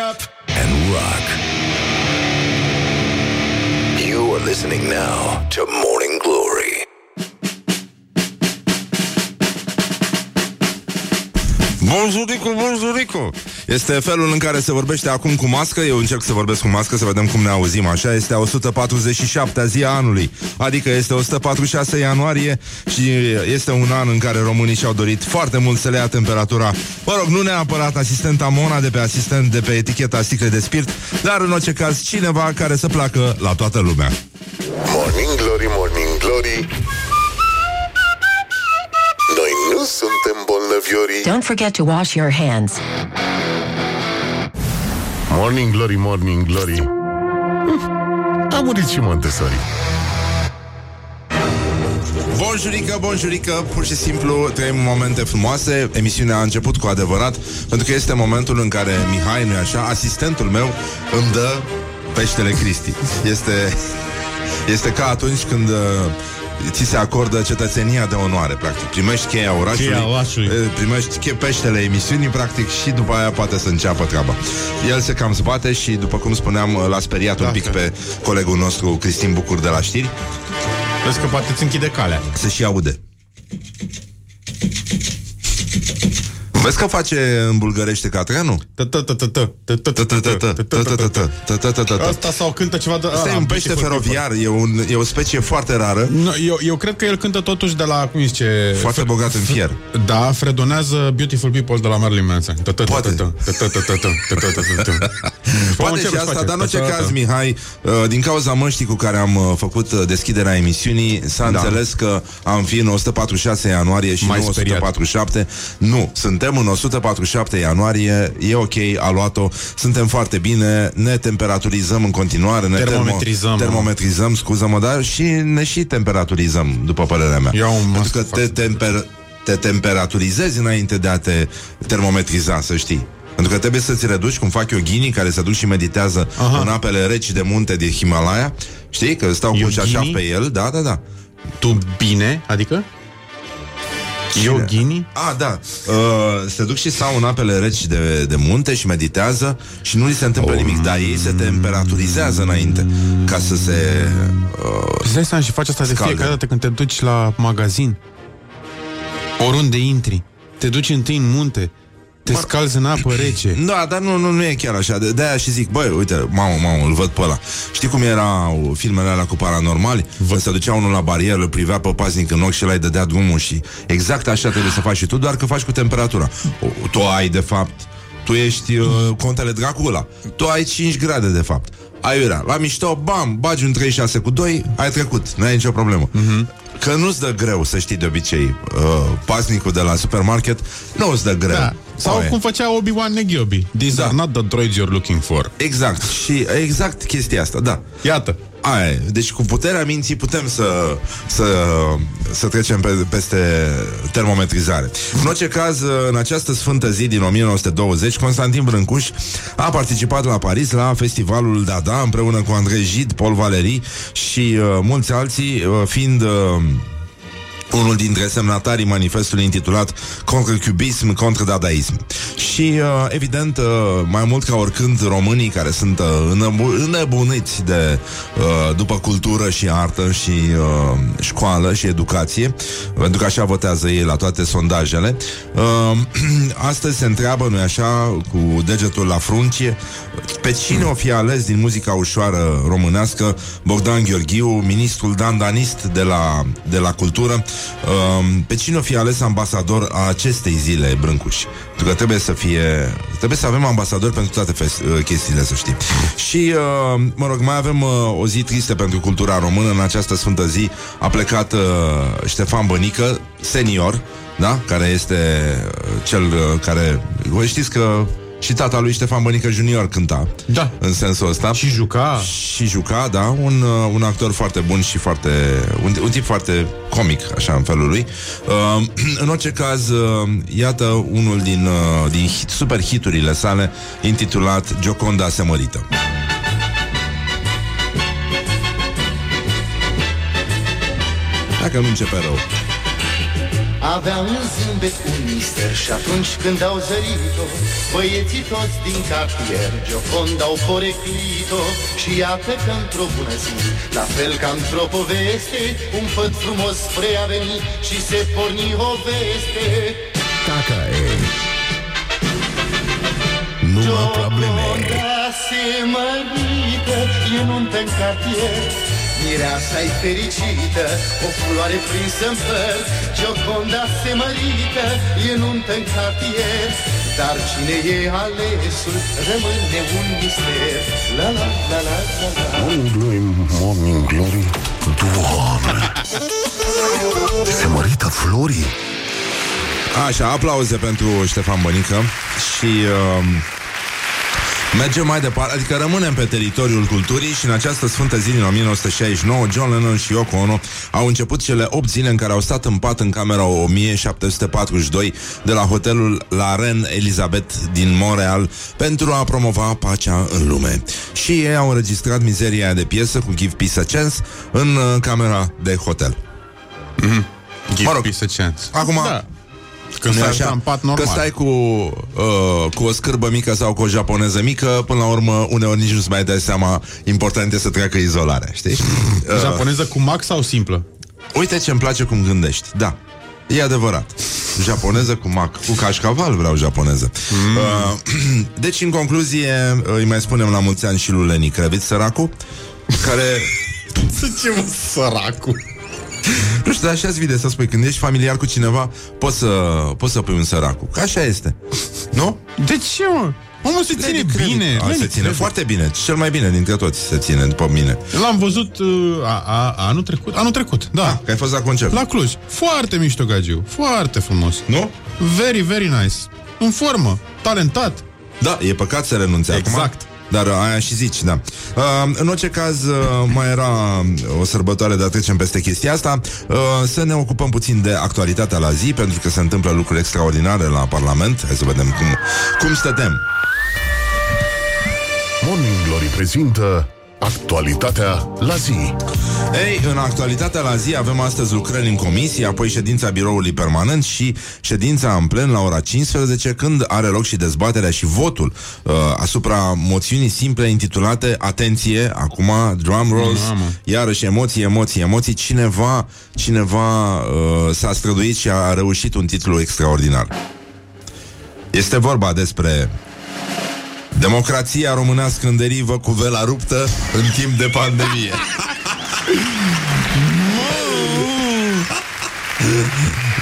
up and rock. You are listening now to Morning Glory. Bonjuricu, bonjuricu Este felul în care se vorbește acum cu mască. Eu încerc să vorbesc cu mască, să vedem cum ne auzim. Așa, este a 147-a zi a anului. Adică este 146 ianuarie Și este un an în care românii și-au dorit foarte mult să le ia temperatura. Mă rog, nu neapărat asistenta Mona de pe asistent de pe eticheta sticle de spirit Dar în orice caz cineva care să placă la toată lumea. Morning Glory, Morning Glory. Noi nu suntem bolnăviorii. Don't forget to wash your hands. Morning Glory, Morning Glory. Uf, A murit și Montessori. Bonjurică, bonjurică, pur și simplu trăim momente frumoase. Emisiunea a început cu adevărat Pentru că este momentul în care Mihai, nu așa, asistentul meu îmi dă peștele Cristi. Este, este ca atunci când uh, ți se acordă cetățenia de onoare, practic Primești cheia orașului, Cheia orașului. uh, Primești che- peștele emisiunii, practic Și după aia poate să înceapă treaba El se cam zbate și, după cum spuneam, uh, l-a speriat un Da, pic că- pe colegul nostru Cristin Bucur de la știri Vezi că poate îți închide calea. se și aude. Vezi că face în bulgărește Catreanu? Asta sau cântă ceva de... Asta e un pește feroviar, e, un, e o specie foarte rară, Nu, eu, eu cred că el cântă totuși de la, cum zice... foarte bogat în fier. Da, fredonează Beautiful People de la Marilyn Manson. Poate. Poate și asta, dar în orice caz, Mihai, uh, din cauza măștii cu care am uh, făcut uh, deschiderea emisiunii, s-a Da. înțeles că am fi în 146 ianuarie și Mai nu speriat. 147. Nu, suntem în 147 ianuarie, e ok, a luat-o, suntem foarte bine, ne temperaturizăm în continuare, ne Termometrizăm. termo- termometrizăm, scuză-mă, dar și ne și temperaturizăm, după părerea mea. Iau un Pentru că mască te, foarte temper, te temperaturizezi înainte de a te termometriza, să știi. Pentru că trebuie să-ți reduci, cum fac eu ghinii, care se duc și meditează Aha. în apele reci de munte din Himalaya. Știi? Că stau cu Yogini? șașaf pe el. Da, da, da. Tu bine? Adică? Yogini? Ah, da. Uh, se duc și stau în apele reci de, de munte și meditează și nu li se întâmplă nimic, dar ei se temperaturizează înainte ca să se... Uh, Îți dai seama și faci asta de Scaldă. fiecare dată când te duci la magazin. Oriunde intri. Te duci întâi în munte. Te scalzi în apă rece. Da, dar nu, nu, nu e chiar așa. De, de-aia și zic, băi, uite, mamă, mamă, îl văd pe ăla. Știi cum erau filmele alea cu paranormali? Vă se ducea unul la barieră, îl privea pe paznic în ochi și ăla îi dădea drumul și exact așa trebuie să faci și tu, doar că faci cu temperatura. O, tu ai, de fapt, tu ești uh, contele Dracula. Tu ai 5 grade, de fapt. Aiurea, la mișto, bam, bagi un 36 cu 2, ai trecut, nu ai nicio problemă. Că nu-ți dă greu, să știi de obicei, uh, pasnicul de la supermarket nu îți dă greu. Da. Sau Oaie. cum făcea Obi-Wan Negiobi. These Da. are not the droids you're looking for. Exact, și exact chestia asta, da. Iată. Aia e. Deci cu puterea minții putem să, să, să trecem pe, peste termometrizare. În orice caz, în această sfântă zi din 1920, Constantin Brâncuș a participat la Paris la festivalul Dada împreună cu Andrei Gide, Paul Valery și uh, mulți alții, uh, fiind... Uh, unul dintre semnatarii manifestului intitulat Contra cubism, contra dadaism. Și, uh, evident, uh, mai mult ca oricând, românii care sunt uh, înăbu- înnebuniți de, uh, după cultură și artă și uh, școală și educație, pentru că așa votează ei la toate sondajele, uh, astăzi se întreabă, nu așa, cu degetul la fruncie, pe cine o fi ales din muzica ușoară românească Bogdan Gheorghiu, ministrul dandanist de la, de la cultură, um, pe cine o fi ales ambasador a acestei zile, Brâncuși. Pentru că trebuie să fie... Trebuie să avem ambasadori pentru toate fest, uh, chestiile, să știi. Și, uh, mă rog, mai avem uh, o zi tristă pentru cultura română. În această sfântă zi a plecat uh, Ștefan Bănică, senior, da? Care este uh, cel uh, care... Voi știți că și tata lui Ștefan Bănică Junior cânta Da. În sensul ăsta. Și juca. Și juca, da. Un, uh, un actor foarte bun și foarte un, un tip foarte comic, așa, în felul lui. Uh, În orice caz uh, Iată unul din, uh, din hit, super hiturile sale Intitulat Gioconda Semărită. Dacă nu începe rău Avea un zâmbet, un mister Și atunci când au zărit-o Băieții toți din cartier Gioconda au poreclit-o. Și iată că într-o bună zi La fel ca într-o poveste Un făt frumos spre a veni Și se porni o veste. Taca e Numai probleme. Gioconda se mărită E nuntă în cartier Mireasa-i fericită O floare prinsă în păr Gioconda se mărită E nuntă în cartier. Dar cine e alesul Rămâne un mister. La la la la la la. Morning glory, morning glory Doamne Se mărită florii. Așa, aplauze pentru Ștefan Bănică Și uh, Mergem mai departe, adică rămânem pe teritoriul culturii și în această sfântă zi din 1969, John Lennon și Yoko Ono au început cele 8 zile în care au stat în pat în camera 1742 de la hotelul La Reine Elizabeth din Montreal pentru a promova pacea în lume. Și ei au înregistrat mizeria aia de piesă cu Give Peace a Chance în uh, camera de hotel. Give Mă rog. peace a chance. Acum, Da. Când nu-i stai așa? așa în pat normal. Că stai cu, uh, cu o scârbă mică sau cu o japoneză mică, până la urmă, uneori nici nu-ți mai dai seama, important e să treacă izolarea, știi? Uh, Japoneză cu max sau simplă? uite ce-mi place cum gândești, da. E adevărat. Japoneză cu mac, cu cașcaval vreau japoneză. Mm. Uh, deci, în concluzie, îi mai spunem la mulți ani și lui Leni Creviț, săracul, care... Ce mă, săracul? Nu știu, dar așa-ți vine să spui, când ești familiar cu cineva, poți să, poți să pui un săracul. Că așa este. Nu? De ce, mă? Omul se ține bine. A, Leni se ține Creviț. foarte bine. Cel mai bine dintre toți se ține, după mine. L-am văzut uh, a, a, anul trecut. Anul trecut, da. Că ai fost la concert. La Cluj. Foarte mișto gagiu. Foarte frumos. Nu? Very, very nice. În formă. Talentat. Da, e păcat să renunțe acum. Exact. Dar uh, aia și zici, da. Uh, în orice caz, uh, mai era o sărbătoare, dar trecem peste chestia asta. Uh, să ne ocupăm puțin de actualitatea la zi, pentru că se întâmplă lucruri extraordinare la Parlament. Hai să vedem cum, cum stătem. Morning Glory prezintă Actualitatea la zi Ei, în actualitatea la zi avem astăzi lucrări în comisie, apoi ședința biroului permanent și ședința în plen la ora 15, când are loc și dezbaterea și votul uh, asupra moțiunii simple intitulate Atenție, acum drum rolls, Mamă. iarăși emoții, emoții, emoții. Cineva, cineva uh, s-a străduit și a reușit un titlu extraordinar. Este vorba despre Democrația românească în derivă cu vela ruptă în timp de pandemie.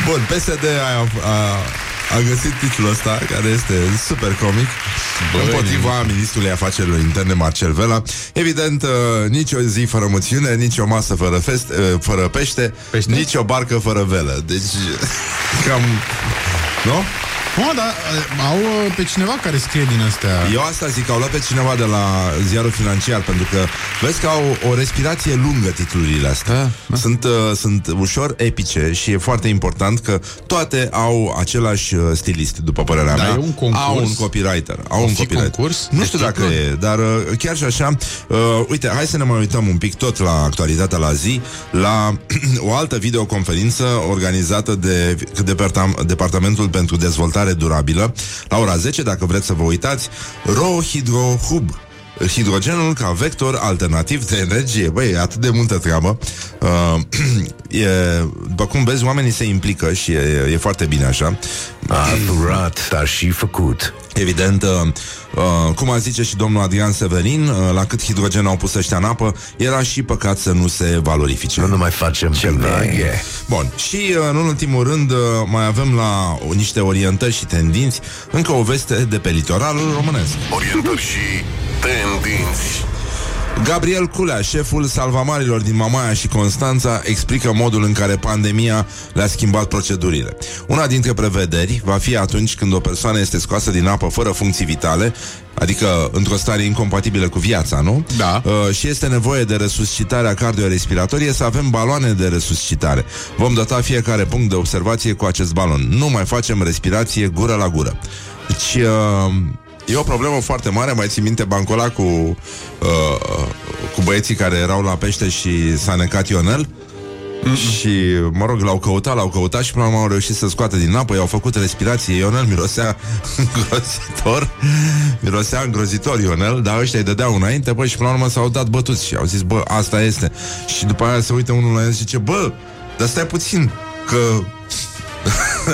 Bun, PSD a, a, a găsit titlul ăsta, care este super comic, Bă, împotriva ministrului afacerilor interne Marcel Vela. Evident, uh, nici o zi fără moțiune, nici o masă fără, fest, uh, fără pește, Pește? nici o barcă fără velă. Deci, cam... Nu? Mă, dar uh, au uh, pe cineva care scrie din astea. Eu asta zic, au luat pe cineva de la ziarul financiar Pentru că vezi că au o respirație lungă titlurile astea Da, da. Sunt, uh, sunt ușor epice Și e foarte important că toate au același uh, stilist După părerea Dar mea e un concurs? Au un copywriter Au O un fi copywriter concurs Nu de știu dacă titluri? e, dar uh, chiar și așa uh, Uite, hai să ne mai uităm un pic tot la actualitatea la zi La o altă videoconferință Organizată de, de departam- Departamentul pentru Dezvoltare Durabilă. La ora 10, dacă vreți să vă uitați Rohydro Hub Hidrogenul ca vector alternativ de energie. Băi, e atât de multă treabă. Uh, e, După cum vezi, oamenii se implică Și e, e foarte bine așa A furat, dar și făcut. Evident, uh, uh, cum a zice și domnul Adrian Severin, uh, la cât hidrogen au pus ăștia în apă, era și păcat să nu se valorifice. Nu ne mai facem bine. Bun, și uh, în ultimul rând uh, mai avem la o, niște orientări și tendinți încă o veste de pe litoralul românesc. Orientări și tendinți Gabriel Culea, șeful salvamarilor din Mamaia și Constanța, explică modul în care pandemia le-a schimbat procedurile. Una dintre prevederi va fi atunci când o persoană este scoasă din apă fără funcții vitale, adică într-o stare incompatibilă cu viața, nu? Da. Uh, și este nevoie de resuscitarea cardiorespiratorie, să avem baloane de resuscitare. Vom data fiecare punct de observație cu acest balon. Nu mai facem respirație gură la gură. Deci, uh, E o problemă foarte mare, mai ții minte bancul ăla cu, uh, cu băieții care erau la pește și s-a necat Ionel? Și, mă rog, l-au căutat, l-au căutat și până la urmă au reușit să scoată din apă, i-au făcut respirație. Ionel mirosea îngrozitor, mirosea îngrozitor Ionel, dar ăștia îi dădeau înainte, bă, și până la urmă s-au dat bătuți și au zis, bă, asta este. Și după aia se uită unul la el și zice, bă, dar stai puțin, că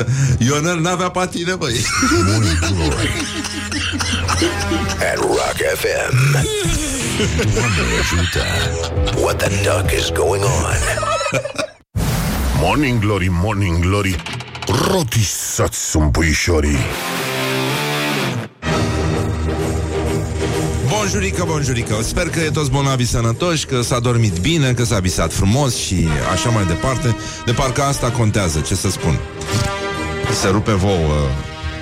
Ionel n-avea patine, băi. At Rock FM. Doamne ajută. What the duck is going on? Morning Glory, Morning Glory Rotisați sunt puișorii Bonjurică, bonjurică Sper că e toți bolnavi sănătoși Că s-a dormit bine, că s-a visat frumos Și așa mai departe De parcă asta contează, ce să spun Se rupe vouă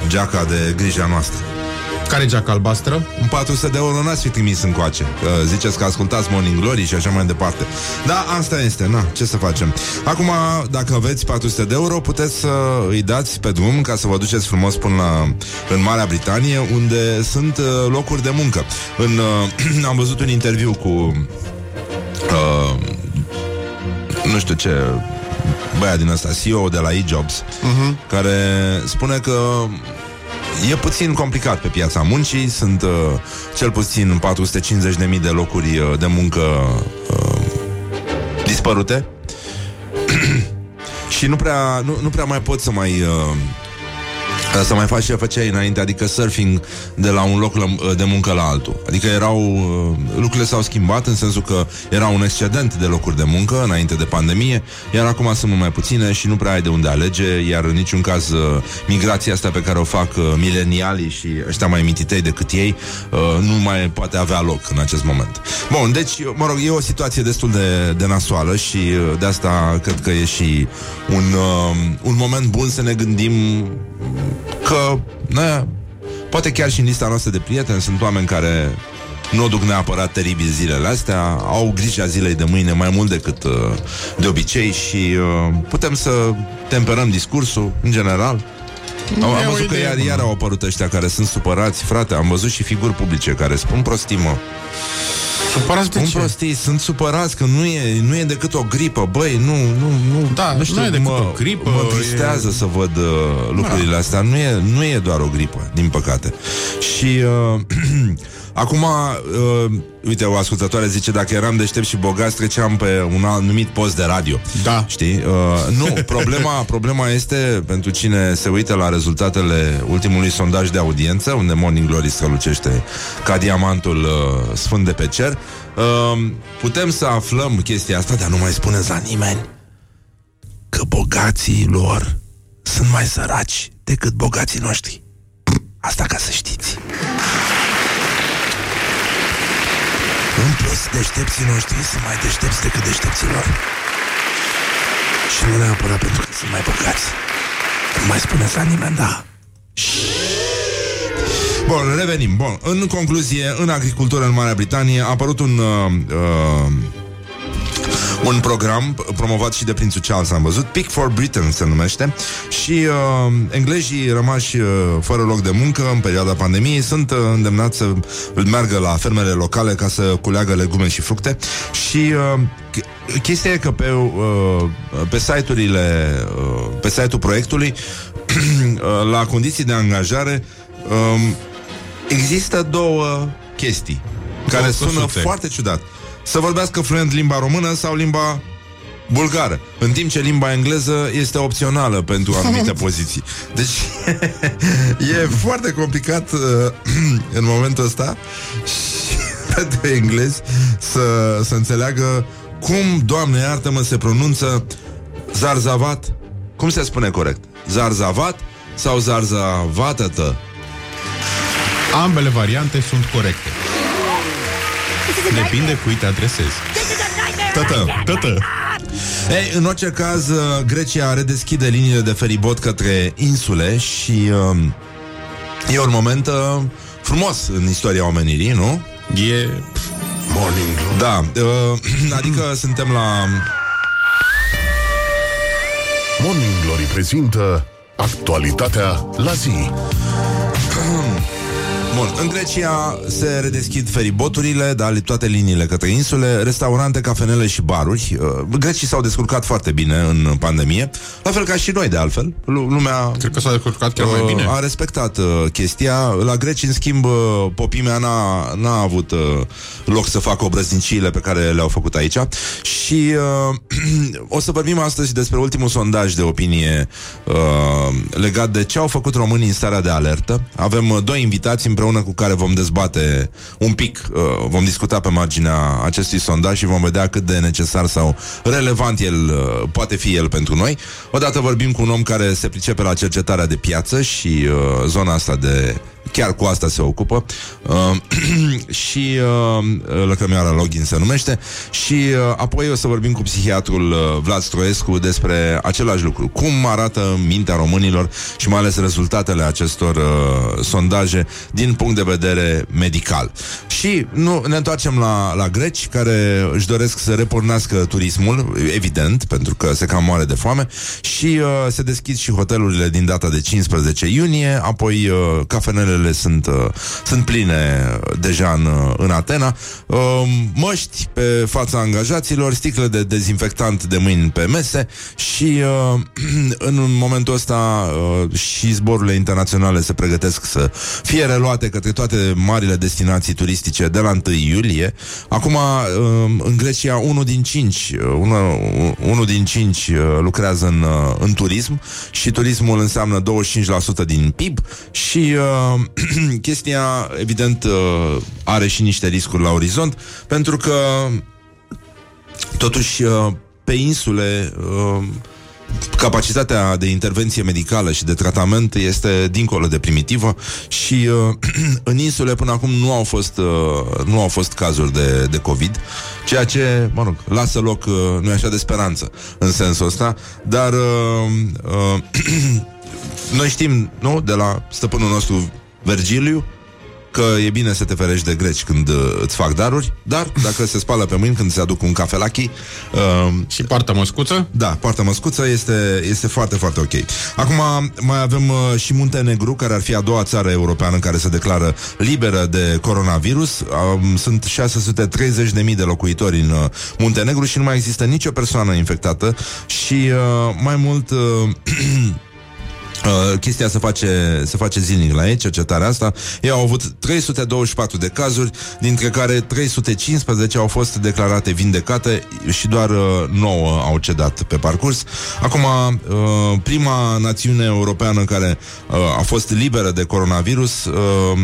Geaca de grija noastră. Care geaca albastră? Un 400 de euro n-ați fi trimis încoace. Că Ziceți că ascultați Morning Glory și așa mai departe. Da, asta este, na, ce să facem? Acum, dacă aveți 400 de euro Puteți să îi dați pe drum Ca să vă duceți frumos până la, în Marea Britanie Unde sunt uh, locuri de muncă. În, uh, Am văzut un interviu cu uh, Nu știu ce Băia din ăsta, CEO de la eJobs uh-huh. Care spune că E puțin complicat pe piața muncii, sunt uh, cel puțin 450.000 de locuri uh, de muncă uh, dispărute și nu prea, nu, nu prea mai pot să mai uh, să mai faci ce făceai înainte, adică surfing de la un loc la- de muncă la altul. Adică erau, uh, lucrurile s-au schimbat în sensul că era un excedent de locuri de muncă înainte de pandemie, iar acum sunt mult mai puține și nu prea ai de unde alege, iar în niciun caz uh, migrația asta pe care o fac uh, milenialii și ăștia mai mititei decât ei uh, nu mai poate avea loc în acest moment. Bun, deci, mă rog, e o situație destul de, de nasoală și uh, de asta cred că e și un, uh, un moment bun să ne gândim că, na, poate chiar și în lista noastră de prieteni sunt oameni care nu o duc neapărat teribil zilele astea, au grija zilei de mâine mai mult decât uh, de obicei și uh, putem să temperăm discursul în general. Am, am E o văzut că idee iar, bună. iar au apărut ăștia care sunt supărați, frate, am văzut și figuri publice care spun prostii, mă. Supărați de Spun ce? prostii, sunt supărați că nu e, nu e decât o gripă, băi, nu, nu, nu, Da, nu știu, nu e decât mă, o gripă, mă tristează e- să văd uh, lucrurile astea, nu e, nu e doar o gripă, din păcate. Și uh, acum, uh, uite, o ascultătoare zice, dacă eram deștept și bogat, treceam pe un anumit post de radio. Da. Știi? Uh, nu, problema, problema este, pentru cine se uită la rezultatele ultimului sondaj de audiență, unde Morning Glory strălucește ca diamantul uh, sfânt de pe cer, uh, putem să aflăm chestia asta, dar nu mai spuneți la nimeni că bogații lor sunt mai săraci decât bogații noștri. Asta ca să știți. În plus, deștepții noștri sunt mai deștepți decât deștepții lor. Și nu neapărat pentru că sunt mai bogați. Nu mai spuneți la nimeni, da. Bun, revenim. Bun, în concluzie, în agricultură în Marea Britanie a apărut un uh, uh, un program p- promovat și de prințul Charles, am văzut, Pick for Britain se numește, și uh, englezii rămași uh, fără loc de muncă în perioada pandemiei sunt uh, îndemnați să meargă la fermele locale ca să culeagă legume și fructe. Și uh, ch- chestia e că pe, uh, pe site-urile, uh, pe site-ul proiectului, uh, la condiții de angajare, um, există două chestii care Două sună căsuțe. foarte ciudat. Să vorbească fluent limba română sau limba bulgară, în timp ce limba engleză este opțională pentru anumite poziții. Deci e foarte complicat uh, în momentul ăsta și pentru englezi să, să înțeleagă cum, Doamne iartă-mă, se pronunță zarzavat. Cum se spune corect? Zarzavat sau zarzavatătă? Ambele variante sunt corecte. Depinde cui te adresezi. Tătă, tătă. Ei, în orice caz, uh, Grecia redeschide liniile de feribot către insule și uh, e un moment uh, frumos în istoria omenirii, nu? E... Morning Glory Da, uh, adică suntem la... Morning Glory prezintă Actualitatea la zi Bun, în Grecia se redeschid feriboturile, dar toate liniile către insule, restaurante, cafenele și baruri. Uh, Grecii s-au descurcat foarte bine în pandemie, la fel ca și noi de altfel. Lu- Lumea Cred că s-a descurcat chiar mai uh, bine. a respectat uh, chestia. La greci, în schimb, uh, popimea n-a, n-a avut uh, loc să facă obrăznicile pe care le-au făcut aici. Și uh, o să vorbim astăzi despre ultimul sondaj de opinie uh, legat de ce au făcut românii în starea de alertă. Avem uh, doi invitați împreună cu care vom dezbate un pic, uh, vom discuta pe marginea acestui sondaj și vom vedea cât de necesar sau relevant el uh, poate fi el pentru noi. Odată vorbim cu un om care se pricepe la cercetarea de piață și uh, zona asta de chiar cu asta se ocupă. Uh, și uh, Lăcrămioara Login se numește. Și uh, apoi o să vorbim cu psihiatrul uh, Vlad Stroescu despre același lucru, cum arată mintea românilor și mai ales rezultatele acestor uh, sondaje din punct de vedere medical. Și nu ne întoarcem la, la greci care își doresc să repornească turismul, evident, pentru că se cam moare de foame. Și uh, se deschid și hotelurile din data de 15 iunie, apoi uh, cafenelele sunt, uh, sunt pline deja în, uh, în Atena, uh, măști pe fața angajaților, sticle de dezinfectant de mâini pe mese și uh, în momentul ăsta uh, și zborurile internaționale se pregătesc să fie reluate către toate marile destinații turistice de la 1 iulie. Acum, uh, în Grecia, unul din cinci, uh, unul, unul din cinci uh, lucrează în, uh, în turism și turismul înseamnă 25% din PIB și uh, chestia, evident, uh, are și niște riscuri la orizont, pentru că totuși uh, pe insule uh, capacitatea de intervenție medicală și de tratament este dincolo de primitivă și uh, în insule până acum nu au fost uh, nu au fost cazuri de, de COVID, ceea ce, mă rog, lasă loc, uh, nu așa de speranță în sensul ăsta, dar uh, uh, noi știm, nu, de la stăpânul nostru Vergiliu, că e bine să te ferești de greci când uh, îți fac daruri, dar dacă se spală pe mâini când se aduc un cafelachi, uh, Și partea măscuță? da, poartă măscuță este, este foarte, foarte ok. Acum mai avem uh, și Muntenegru, care ar fi a doua țară europeană care se declară liberă de coronavirus. Um, sunt 630.000 de locuitori în uh, Muntenegru și nu mai există nicio persoană infectată și uh, mai mult... Uh, Uh, chestia se face, se face zilnic la ei, cercetarea asta. Ei au avut 324 de cazuri, dintre care 315 au fost declarate vindecate și doar uh, 9 au cedat pe parcurs. Acum, uh, prima națiune europeană care uh, a fost liberă de coronavirus uh,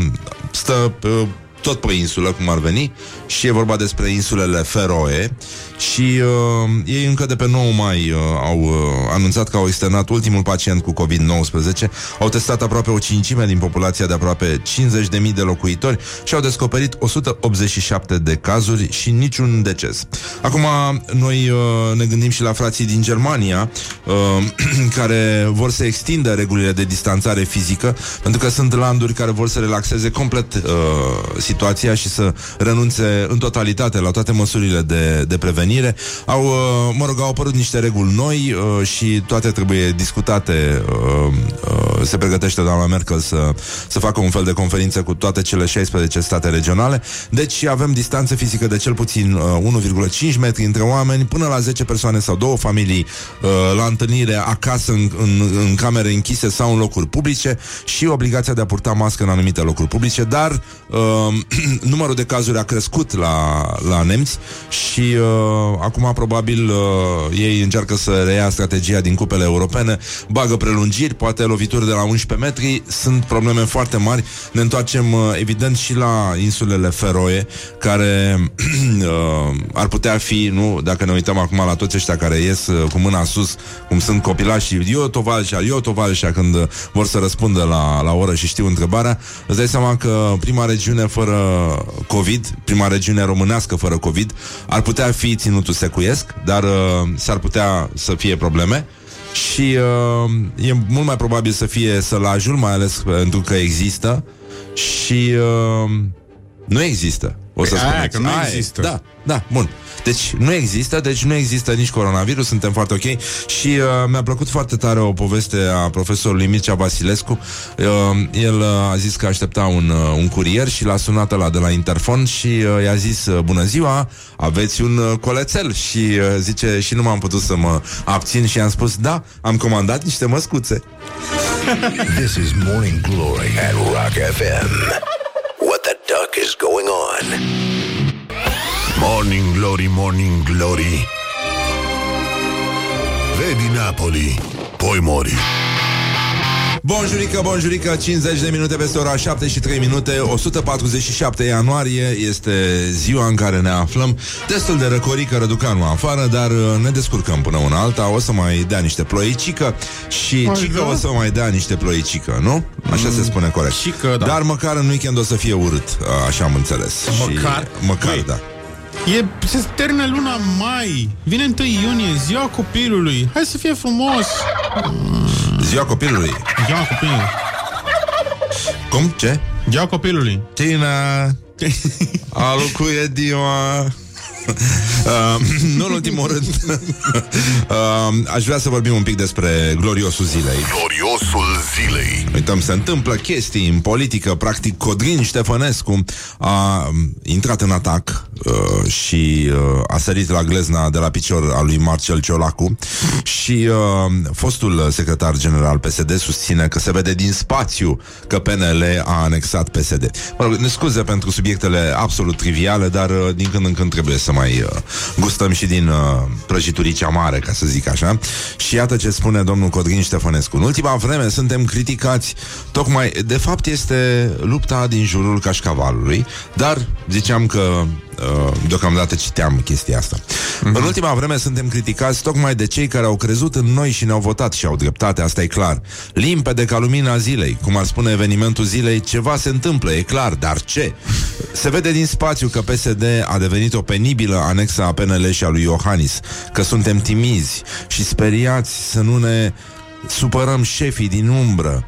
stă uh, tot pe insulă, cum ar veni, și e vorba despre insulele Feroe și uh, ei încă de pe 9 mai uh, au uh, anunțat că au externat ultimul pacient cu COVID-19, au testat aproape o cincime din populația de aproape 50.000 de locuitori și au descoperit 187 de cazuri și niciun deces. Acum, noi uh, ne gândim și la frații din Germania, uh, care vor să extindă regulile de distanțare fizică, pentru că sunt landuri care vor să relaxeze complet uh, situația și să renunțe în totalitate la toate măsurile de, de prevenire. Au, uh, mă rog, au apărut niște reguli noi uh, și toate trebuie discutate. Uh, uh, se pregătește doamna Merkel să, să facă un fel de conferință cu toate cele 16 state regionale. Deci avem distanță fizică de cel puțin uh, 1,5 metri între oameni, până la 10 persoane sau două familii uh, la întâlnire acasă în, în, în camere închise sau în locuri publice și obligația de a purta mască în anumite locuri publice, dar uh, numărul de cazuri a crescut la, la nemți și uh, acum probabil uh, ei încearcă să reia strategia din cupele europene, bagă prelungiri, poate lovituri de la 11 metri, sunt probleme foarte mari. Ne întoarcem uh, evident și la insulele Feroe, care uh, ar putea fi, nu, dacă ne uităm acum la toți ăștia care ies uh, cu mâna sus, cum sunt copilașii, eu tovalșa, eu tovalșa, când uh, vor să răspundă la, la oră și știu întrebarea, îți dai seama că prima regiune fără COVID, prima regiune românească fără COVID, ar putea fi ținutul secuiesc, dar uh, s-ar putea să fie probleme și uh, e mult mai probabil să fie sălajul, mai ales pentru că există și uh, nu există. O să Păi aia, spuneți. că nu Aia e. există. Da, da, bun. Deci nu există, deci nu există nici coronavirus, suntem foarte ok și uh, mi-a plăcut foarte tare o poveste a profesorului Mircea Vasilescu. Uh, el uh, a zis că aștepta un, uh, un curier și l-a sunat la de la interfon și uh, i-a zis uh, bună ziua, aveți un uh, colețel și uh, zice și nu m-am putut să mă abțin și am spus da, am comandat niște măscuțe. This is Morning Glory at Rock FM. What the duck is going on? Morning Glory, Morning Glory Vedi Napoli, poi mori Bonjurică, bonjurică, 50 de minute peste ora 7 și 3 minute 147 ianuarie este ziua în care ne aflăm Destul de răcorică răducanul afară Dar uh, ne descurcăm până una alta O să mai dea niște ploicică Și cică o să mai dea niște ploicică, nu? Așa se spune corect cică, da. Dar măcar în weekend o să fie urât uh, Așa am înțeles Măcar? și, Măcar, Băi. da E, se termină luna mai. Vine 1 iunie, ziua copilului. Hai să fie frumos. Ziua copilului. Ziua copilului. Cum? Ce? Ziua copilului. Tina. Alu cu Edima Uh, nu în ultimul rând. Uh, Aș vrea să vorbim un pic despre gloriosul zilei. Gloriosul zilei. Uităm, se întâmplă chestii în politică Practic, Codrin Ștefănescu A um, intrat în atac uh, Și uh, a sărit la glezna De la picior al lui Marcel Ciolacu Și uh, fostul secretar general PSD Susține că se vede din spațiu Că PNL a anexat PSD Mă rog, ne scuze pentru subiectele absolut triviale Dar uh, din când în când trebuie să mai uh, Gustăm și din uh, prăjituricea mare Ca să zic așa. Și iată ce spune domnul Codrin Ștefănescu. În ultima vreme suntem criticați Tocmai, de fapt este lupta din jurul cașcavalului Dar ziceam că uh, Deocamdată citeam chestia asta. În ultima vreme suntem criticați Tocmai de cei care au crezut în noi Și ne-au votat și au dreptate, asta e clar. Limpede ca lumina zilei. Cum ar spune evenimentul zilei Ceva se întâmplă, e clar, dar ce? Se vede din spațiu că PSD a devenit o penibilă anexă a PNL și a lui Iohannis Că suntem timizi și speriați să nu ne supărăm șefii din umbră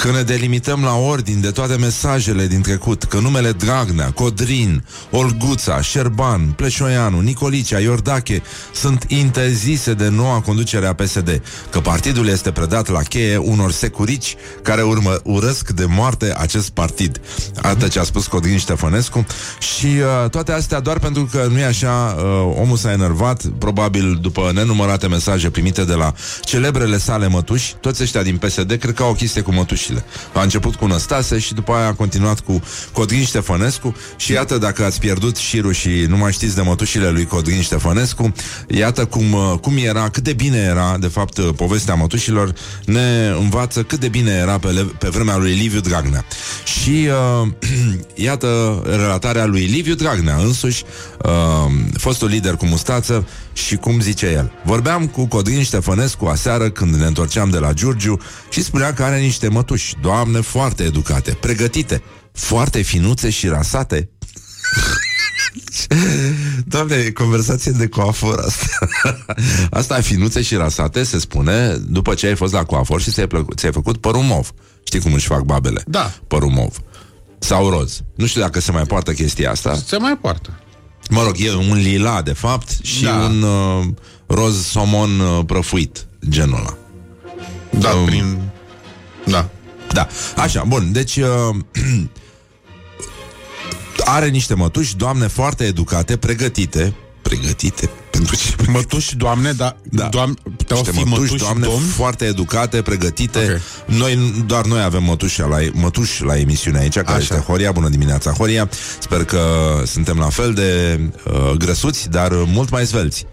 Că ne delimităm la ordini de toate mesajele din trecut Că numele Dragnea, Codrin, Olguța, Șerban, Pleșoianu, Nicolicea, Iordache Sunt interzise de noua conducere a PSD Că partidul este predat la cheie unor securici Care urmă, urăsc de moarte acest partid. Atât ce a spus Codrin Ștefănescu. Și uh, toate astea doar pentru că nu e așa uh, Omul s-a enervat Probabil după nenumărate mesaje primite de la celebrele sale mătuși Toți ăștia din PSD cred că au o chestie cu mătușile. A început cu Năstase și după aia a continuat cu Codrin Ștefănescu. Și iată dacă ați pierdut șirul și nu mai știți de mătușile lui Codrin Ștefănescu Iată cum, uh, cum era, cât de bine era De fapt, uh, povestea mătușilor Ne învață cât de bine era pe, le- pe vremea lui Liviu Dragnea. Și uh, iată relatarea lui Liviu Dragnea însuși uh, Fostul lider cu mustață Și cum zice el Vorbeam cu Codrin Ștefănescu aseară Când ne întorceam de la Giurgiu Și spunea că are niște mătuși Doamne foarte educate, pregătite Foarte finuțe și rasate Doamne, e conversație de coafor asta. asta finuțe și rasate se spune după ce ai fost la coafor și ți-ai, plăcut, ți-ai făcut părul mov. Știi cum își fac babele? Da. Părul mov. Sau roz. Nu știu dacă se mai poartă chestia asta. Se mai poartă Mă rog, e un lila, de fapt, și Da. un uh, roz somon uh, prăfuit, genul ăla. Da, Um, prin... Da Da, așa, bun, deci uh, are niște mătuși, doamne foarte educate, pregătite, pregătite pentru ce? Mătuși, doamne, da, Da. da. Doamne, puteau Niște fi mătuși, mătuși, doamne, domni? foarte educate, pregătite. Ok. Noi, doar noi avem mătuși la, mătuși la emisiune aici, care Așa. este Horia. Bună dimineața, Horia. Sper că suntem la fel de uh, grăsuți, dar uh, mult mai svelți.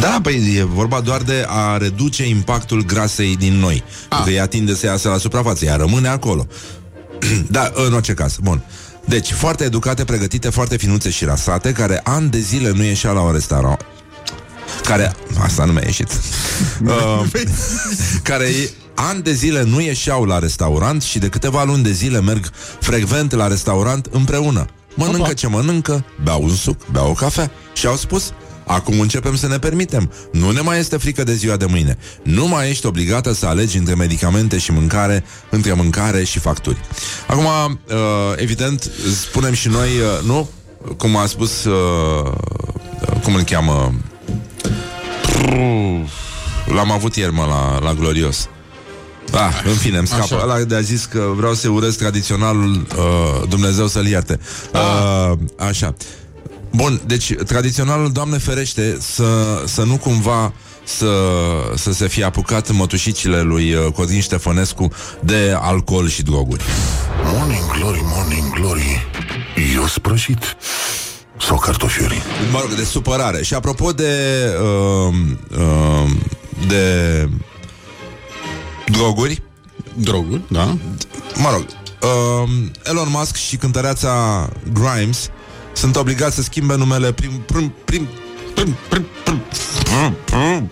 Da, păi e vorba doar de a reduce impactul grasei din noi. Pentru că ea tinde să iasă la suprafață, ea rămâne acolo. da, în orice caz. Bun. Deci, foarte educate, pregătite, foarte finuțe și rasate, care ani de zile nu ieșea la un restaurant. Care, asta nu mi-a ieșit. uh, care ani de zile nu ieșeau la restaurant și de câteva luni de zile merg frecvent la restaurant împreună. Mănâncă Opa. ce mănâncă, beau un suc, beau o cafea și au spus Acum începem să ne permitem. Nu ne mai este frică de ziua de mâine. Nu mai ești obligată să alegi între medicamente și mâncare, între mâncare și facturi. Acum, uh, evident, spunem și noi, uh, nu? Cum a spus, uh, cum îl cheamă? L-am avut ieri, mă, la, la Glorios. Ah, în fine, îmi scapă. Așa. Ăla de a zis că vreau să urez tradiționalul uh, Dumnezeu să-l ierte. Uh, așa. Bun, deci tradiționalul, Doamne ferește, să, să nu cumva să, să se fie apucat mătușicile lui uh, Codin Ștefănescu de alcool și droguri. Morning glory, morning glory Eu sprășit Sau cartofiuri Mă rog, de supărare. Și apropo de uh, uh, de droguri, Droguri, da? mă rog, uh, Elon Musk și cântăreața Grimes sunt obligați să schimbe numele prim, prim, prim, prim, prim, prim, prim, prim,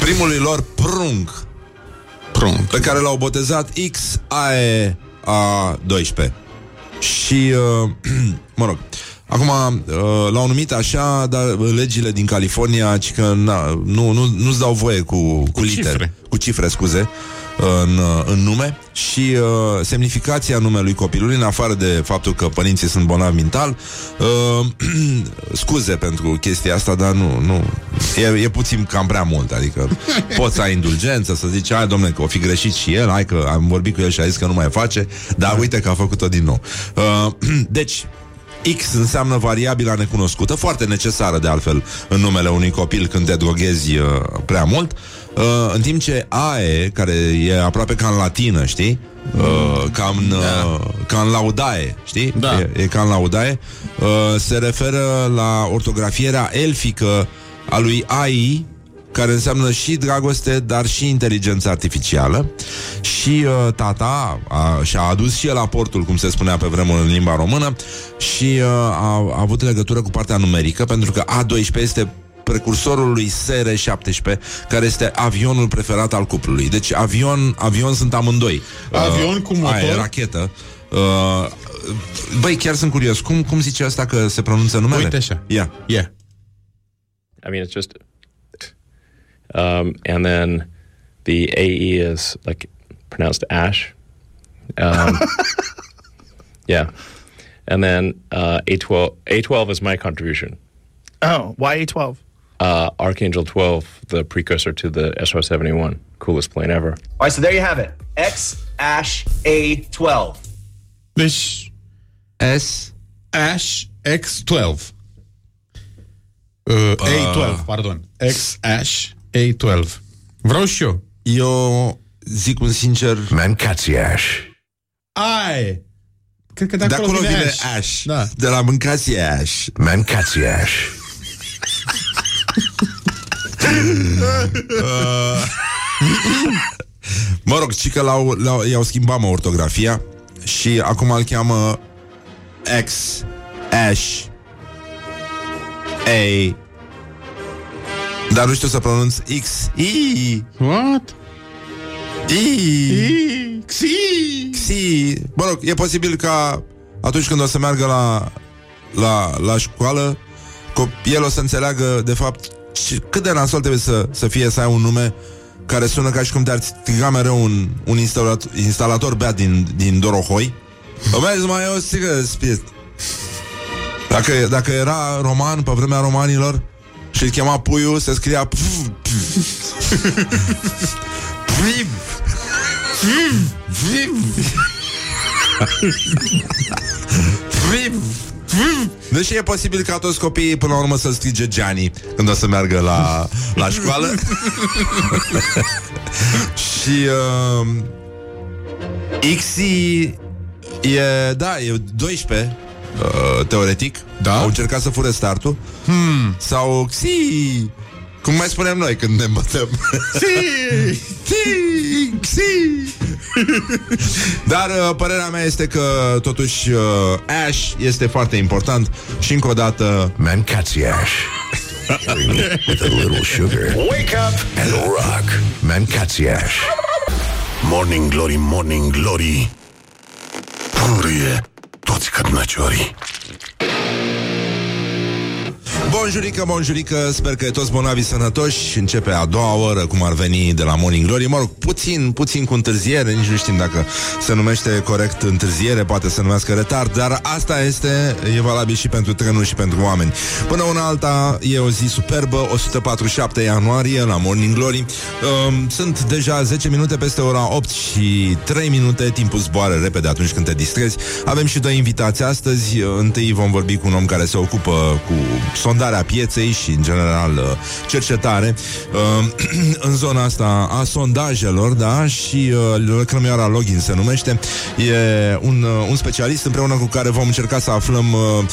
primului lor prunc Prunc. pe care l-au botezat XAE A12. Și, uh, mă rog, acum uh, l-au numit așa, dar legile din California, ci că na, nu, nu, nu-ți dau voie cu, cu, cu litere, cifre. cu cifre, scuze, în, uh, în nume și uh, semnificația numelui copilului, în afară de faptul că părinții sunt bolnavi mental, uh, scuze pentru chestia asta, dar nu, nu e, e puțin cam prea mult, adică poți să ai indulgență, să zici, hai domnule, că o fi greșit și el, hai că am vorbit cu el și a zis că nu mai face, dar uite că a făcut-o din nou. Uh, deci, X înseamnă variabila necunoscută, foarte necesară de altfel în numele unui copil când te droghezi uh, prea mult, uh, în timp ce AE, care e aproape ca în latină, știi? Uh, ca, în, uh, ca în laudae, știi? Da. E, e ca în laudae. Uh, se referă la ortografierea elfică a lui AI, care înseamnă și dragoste, dar și inteligență artificială. Și uh, tata a, și-a adus și el aportul, cum se spunea pe vremuri în limba română, și uh, a, a avut legătură cu partea numerică, pentru că A12 este precursorul lui SR-17, care este avionul preferat al cuplului. Deci avion, avion sunt amândoi. Avion cu motor? Aia, rachetă. Uh, băi, chiar sunt curios. Cum, cum zice asta că se pronunță numele? Uite așa. Ia. Yeah. I mean, it's just. Um, and then the AE is like pronounced ash. Um, yeah. And then uh, A12, A12 is my contribution. Oh, why A12? Uh, Archangel 12, the precursor to the SR 71. Coolest plane ever. All right, so there you have it. X Ash A12. Deci, S Ash X12. Uh, A12, pardon. X Ash A12. Vreau și eu. Eu zic un sincer Mancațiaș Ai! Cred că de De acolo, acolo vine Ash. Ash, Da. De la mâncați Ash Mancațiaș Mă rog, ci că l-au, l-au, i-au schimbat mă ortografia Și acum îl cheamă X Ash A Dar nu știu să pronunț X I What? I Xi! Xi Mă rog, e posibil ca Atunci când o să meargă la La, la școală co- El o să înțeleagă de fapt și cât de nasol trebuie să, să fie să ai un nume care sună ca și cum te-ar striga mereu un, un instalator, instalator beat din, din Dorohoi. Vezi mai o strigă spit. Dacă, dacă era roman pe vremea romanilor și îl chema puiul, se scria pf, pf. Viv. Viv. Viv. Deși e posibil ca toți copiii până la urmă să strige Gianni când o să meargă la, la școală. Și uh, Xi e, da, e 12 uh, teoretic. Da. Au încercat să fure startul. Hmm. Sau Xi cum mai spunem noi când ne îmbătăm. Xi Xi Xi Dar uh, părerea mea este că Totuși uh, Ash este foarte important Și încă o dată Mancațiaș With a little sugar. Wake up and rock. Mancațiaș Morning glory, morning glory. Purie toți cărnăciorii Bonjurică, bonjurică, sper că e toți bonavi sănătoși. Începe a doua oră, cum ar veni de la Morning Glory. Mă rog, puțin, puțin cu întârziere Nici nu știm dacă se numește corect întârziere Poate să numească retard Dar asta este, e valabil și pentru trenuri și pentru oameni. Până una alta, e o zi superbă 147 ianuarie la Morning Glory. Um, Sunt deja 10 minute peste ora 8 și 3 minute Timpul zboară repede atunci când te distrezi. Avem și doi invitați astăzi. Întâi vom vorbi cu un om care se ocupă cu sondarea pieței și, în general, uh, cercetare uh, în zona asta a sondajelor, da, și uh, Crămioara Login se numește. E un, uh, un specialist împreună cu care vom încerca să aflăm uh,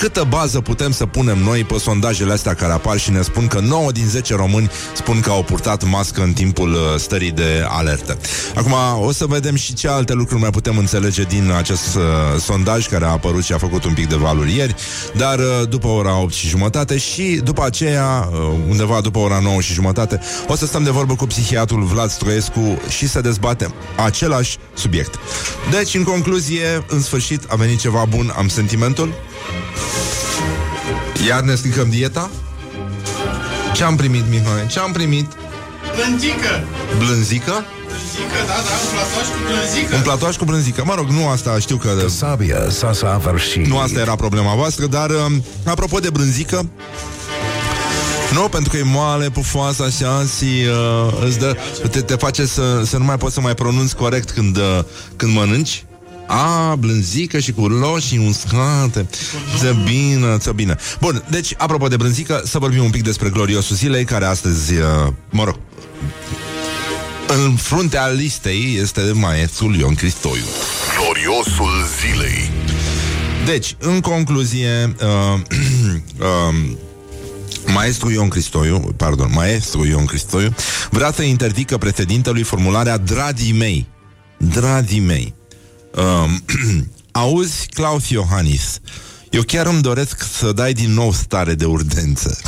câtă bază putem să punem noi pe sondajele astea care apar și ne spun că 9 din 10 români spun că au purtat mască în timpul uh, stării de alertă. Acum o să vedem și ce alte lucruri mai putem înțelege din acest uh, sondaj care a apărut și a făcut un pic de valuri ieri, dar uh, după ora 8 și jumătate și după aceea, uh, undeva după ora 9 și jumătate, o să stăm de vorbă cu psihiatrul Vlad Stroiescu și să dezbatem același subiect. Deci, în concluzie, în sfârșit a venit ceva bun, am sentimentul. Iar ne stricăm dieta? Ce-am primit, Mihai? Ce-am primit? Blânzică! Blânzică? Blânzică, da, da, un platoaș cu blânzică. Un platoaș cu brânzică. Mă rog, nu asta știu că... Sabia s-a săvârșit. Nu asta era problema voastră, dar um, apropo de brânzică, nu, pentru că e moale, pufoasă, așa și uh, îți dă, te, te face să, să nu mai poți să mai pronunți corect când, uh, când mănânci. A, blânzică și cu roșii uscate Ță bine, ță bine Bun, deci, apropo de brânzică Să vorbim un pic despre gloriosul zilei Care astăzi, uh, mă rog În fruntea listei Este maestrul Ion Cristoiu Gloriosul zilei. Deci, în concluzie, uh, uh, Maestru Ion Cristoiu, pardon, maestru Ion Cristoiu vrea să interdică președintelui formularea dragii mei. Dragii mei. Uh, auzi, Claus Iohannis, eu chiar îmi doresc să dai din nou stare de urgență.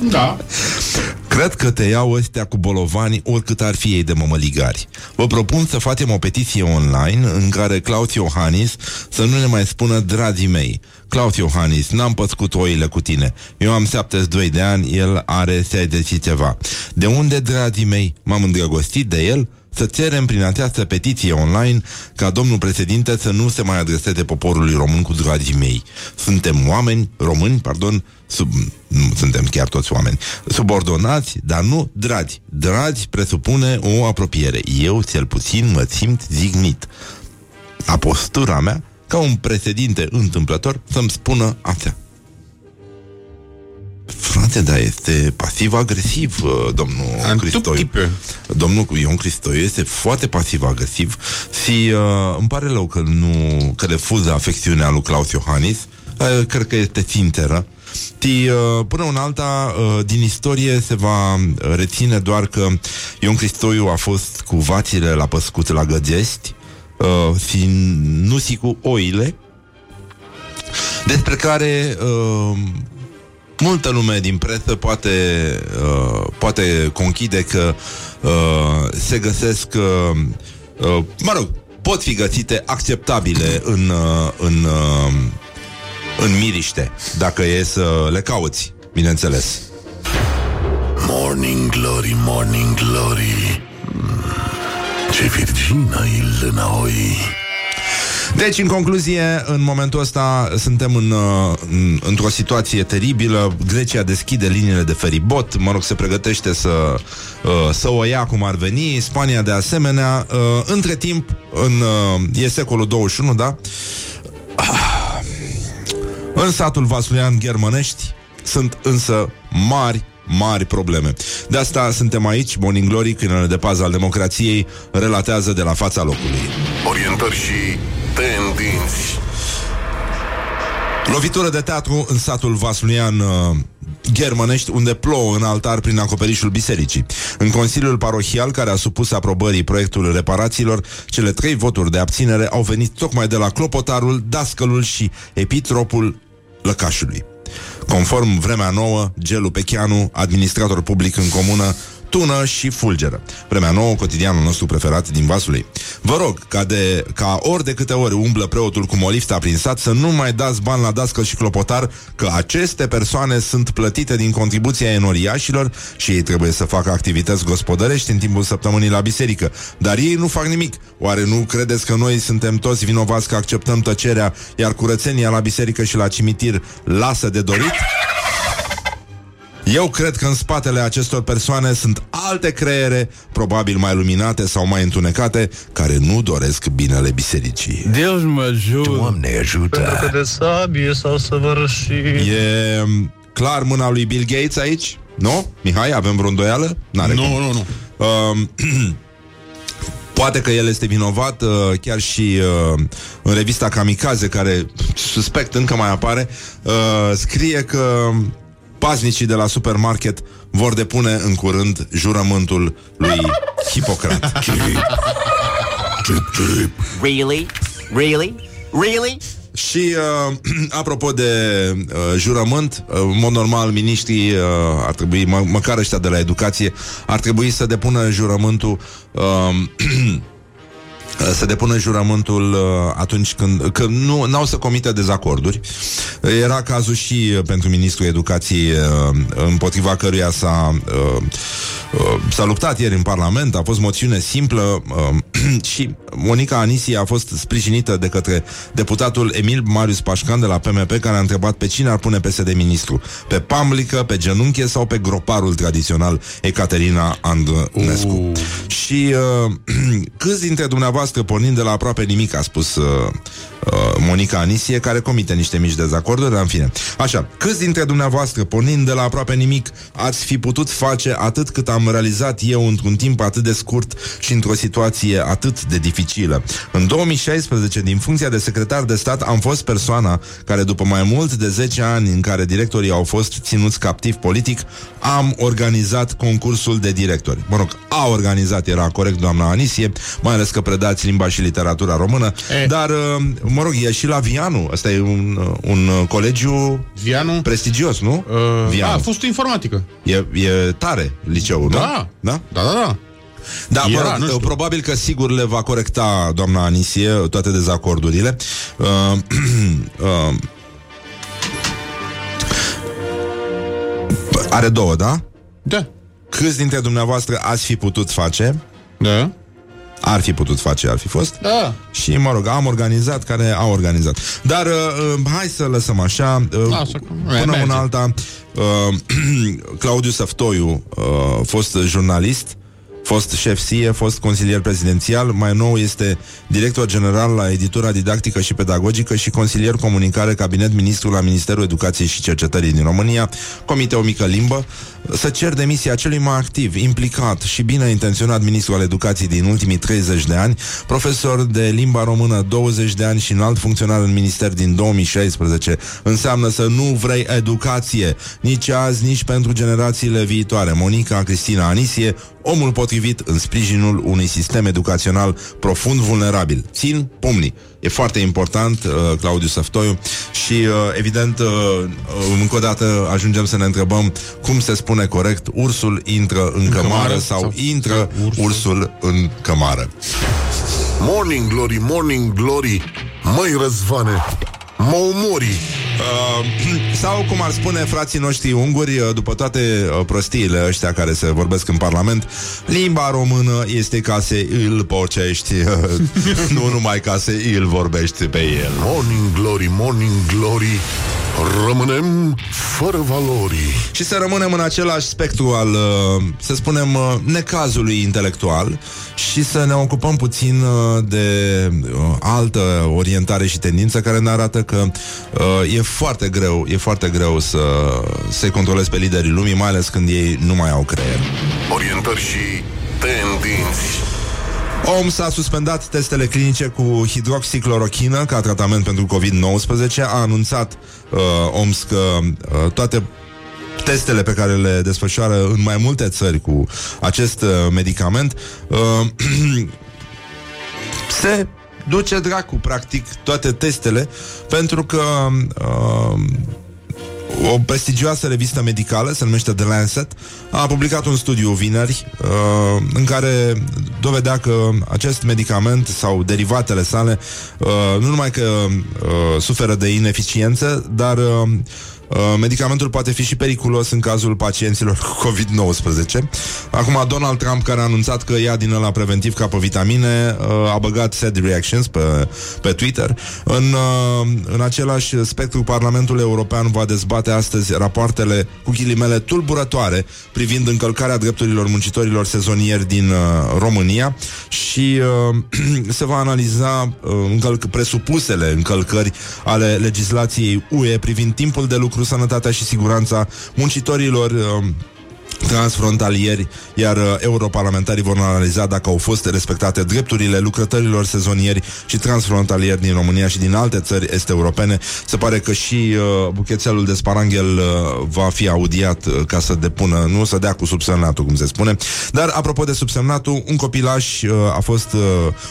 Da. Cred că te iau ăstea cu bolovani oricât ar fi ei de mămăligari. Vă propun să facem o petiție online în care Claus Iohannis să nu ne mai spună dragii mei. Claus Iohannis, n-am păscut oile cu tine. Eu am 72 de ani, el are 60 ceva. De unde, dragii mei, m-am îndrăgostit de el? Să cerem prin această petiție online ca domnul președinte să nu se mai adreseze poporului român cu dragii mei. Suntem oameni, români, pardon, sub, nu suntem chiar toți oameni, subordonați, dar nu dragi. Dragi presupune o apropiere. Eu, cel puțin, mă simt zignit. A postura mea, ca un președinte întâmplător, să-mi spună asta. Frate, dar este pasiv-agresiv, uh, domnul Un Cristoiu. tout petit peu. Domnul Ion Cristoiu este foarte pasiv-agresiv și uh, îmi pare rău că nu că refuză afecțiunea lui Claus Iohannis. Uh, cred că este ținteră. Și, uh, până în alta, uh, din istorie se va uh, reține doar că Ion Cristoiu a fost cu vațile la păscut la Găgești uh, și nu și cu oile, despre care uh, multă lume din presă poate, uh, poate conchide că uh, se găsesc, uh, uh, mă rog, pot fi găsite acceptabile în, uh, în, uh, în miriște, dacă e să le cauți, bineînțeles. Morning Glory, Morning Glory. Mm, Ce virgină e lâna oi. Deci, în concluzie, în momentul ăsta suntem în, uh, în, într-o situație teribilă. Grecia deschide liniile de feribot, mă rog, se pregătește să, uh, să o ia cum ar veni, Spania de asemenea. Uh, Între timp, în, uh, e secolul 21, da? Ah. În satul Vasulian Germănești sunt însă mari mari probleme. De asta suntem aici, Morning Glory, câinele de pază al democrației, relatează de la fața locului. Orientări și tendinți. Lovitură de teatru în satul Vasulian uh, Germănești, unde plouă în altar prin acoperișul bisericii. În Consiliul Parohial, care a supus aprobării proiectul reparațiilor, cele trei voturi de abținere au venit tocmai de la clopotarul, dascălul și epitropul lăcașului. Conform Vremea Nouă, Gelu Pecheanu, administrator public în comună, tună și fulgeră. Vremea nouă, cotidianul nostru preferat din vasul ei. Vă rog, ca, de, ca ori de câte ori umblă preotul cu molifta prin sat, să nu mai dați bani la dască și clopotar, că aceste persoane sunt plătite din contribuția enoriașilor și ei trebuie să facă activități gospodărești în timpul săptămânii la biserică. Dar ei nu fac nimic. Oare nu credeți că noi suntem toți vinovați că acceptăm tăcerea, iar curățenia la biserică și la cimitir lasă de dorit? Eu cred că în spatele acestor persoane sunt alte creiere, probabil mai luminate sau mai întunecate, care nu doresc binele bisericii. Deus mă ajută. Doamne ajută! de sabie sau săvârșit. E m, clar mâna lui Bill Gates aici? Nu? Mihai, avem vreo îndoială? N-are Nu, cum. nu, nu. Um, Poate că el este vinovat, uh, chiar și uh, în revista Kamikaze, care suspect încă mai apare, uh, scrie că paznicii de la supermarket vor depune în curând jurământul lui Hipocrat. Really? Really? Really? Și uh, apropo de uh, jurământ, uh, în mod normal, miniștrii uh, ar trebui, mă, măcar ăștia de la educație, ar trebui să depună jurământul uh, să depună jurământul uh, atunci când că nu n-au să comită dezacorduri. Era cazul și uh, pentru ministrul educației uh, împotriva căruia s-a uh, uh, s-a luptat ieri în Parlament, a fost moțiune simplă uh, și Monica Anisi a fost sprijinită de către deputatul Emil Marius Pașcan de la PMP care a întrebat pe cine ar pune PSD ministru, pe Pamlică, pe genunche sau pe groparul tradițional Ecaterina Andrănescu. Uh. Și uh, câți dintre dumneavoastră, pornind de la aproape nimic, a spus uh, uh, Monica Anisie, care comite niște mici dezacorduri, dar în fine. Așa, câți dintre dumneavoastră, pornind de la aproape nimic, ați fi putut face atât cât am realizat eu într-un timp atât de scurt și într-o situație atât de dificilă? În 2016, din funcția de secretar de stat, am fost persoana care, după mai mult de 10 ani în care directorii au fost ținuți captiv politic, am organizat concursul de directori. Mă rog, a organizat, era corect doamna Anisie, mai ales că predați limba și literatura română, E. dar, uh, mă rog, e și la Vianu. Ăsta e un, uh, un uh, colegiu Vianu? prestigios, nu? Uh, Vianu. a, a fost o informatică. E, e tare liceul, nu? Da. Da? Da, da, da. Da, mă Era, rog, nu știu. probabil că sigur le va corecta doamna Anisie toate dezacordurile. Uh, uh, are două, da? Da. Câți dintre dumneavoastră ați fi putut face? Da. Ar fi putut face, ar fi fost. Da. Și, mă rog, am organizat care au organizat. Dar uh, uh, hai să lăsăm așa. Uh, Lasă că- până merge. una alta, uh, Claudiu Săftoiu, uh, fost jurnalist, fost șef SIE, fost consilier prezidențial, mai nou este director general la editura didactică și pedagogică și consilier comunicare cabinet ministru la Ministerul Educației și Cercetării din România, comite o mică limbă, să cer demisia celui mai activ, implicat și bine intenționat ministru al educației din ultimii 30 de ani, profesor de limba română 20 de ani și înalt funcționar în minister din 2016. Înseamnă să nu vrei educație, nici azi, nici pentru generațiile viitoare. Monica Cristina Anisie, omul potrivit în sprijinul unui sistem educațional profund vulnerabil. Țin pumnii. E foarte important, uh, Claudiu Săftoiu, și uh, evident, uh, uh, încă o dată ajungem să ne întrebăm cum se spune corect, ursul intră în, cămară, cămară sau, sau intră ursul. ursul în cămară. Morning Glory, Morning Glory Măi Răzvane Mă omori Uh, sau, cum ar spune frații noștri unguri, uh, după toate uh, prostiile ăștia care se vorbesc în Parlament, limba română este ca să îl pocești, uh, nu numai ca să îl vorbești pe el. Morning Glory, Morning Glory Rămânem fără valori. Și să rămânem în același spectru al, uh, să spunem, uh, necazului intelectual și să ne ocupăm puțin uh, de uh, altă orientare și tendință care ne arată că uh, e foarte greu, e foarte greu să să-i controlezi pe liderii lumii, mai ales când ei nu mai au creier. Orientări și tendinți OMS a suspendat testele clinice cu hidroxiclorochină ca tratament pentru COVID-19. A anunțat uh, OMS că uh, toate testele pe care le desfășoară în mai multe țări cu acest uh, medicament uh, se duce dracu, practic, toate testele, pentru că uh, o prestigioasă revistă medicală, se numește The Lancet, a publicat un studiu vineri uh, în care dovedea că acest medicament sau derivatele sale uh, nu numai că uh, suferă de ineficiență, dar uh, Uh, medicamentul poate fi și periculos în cazul pacienților cu COVID-19. Acum, Donald Trump, care a anunțat că ia din ăla preventiv ca pe vitamine, uh, a băgat sad reactions pe, pe Twitter. În, uh, în același spectru, Parlamentul European va dezbate astăzi rapoartele cu ghilimele tulburătoare privind încălcarea drepturilor muncitorilor sezonieri din România și se va analiza încălc- presupusele încălcări ale legislației UE privind timpul de lucru sănătatea și siguranța muncitorilor um, transfrontalieri, iar uh, europarlamentarii vor analiza dacă au fost respectate drepturile lucrătorilor sezonieri și transfrontalieri din România și din alte țări este europene. Se pare că și uh, buchețelul de sparanghel uh, va fi audiat uh, ca să depună, nu să dea cu subsemnatul, cum se spune. Dar, apropo de subsemnatul, un copilaș uh, a fost uh,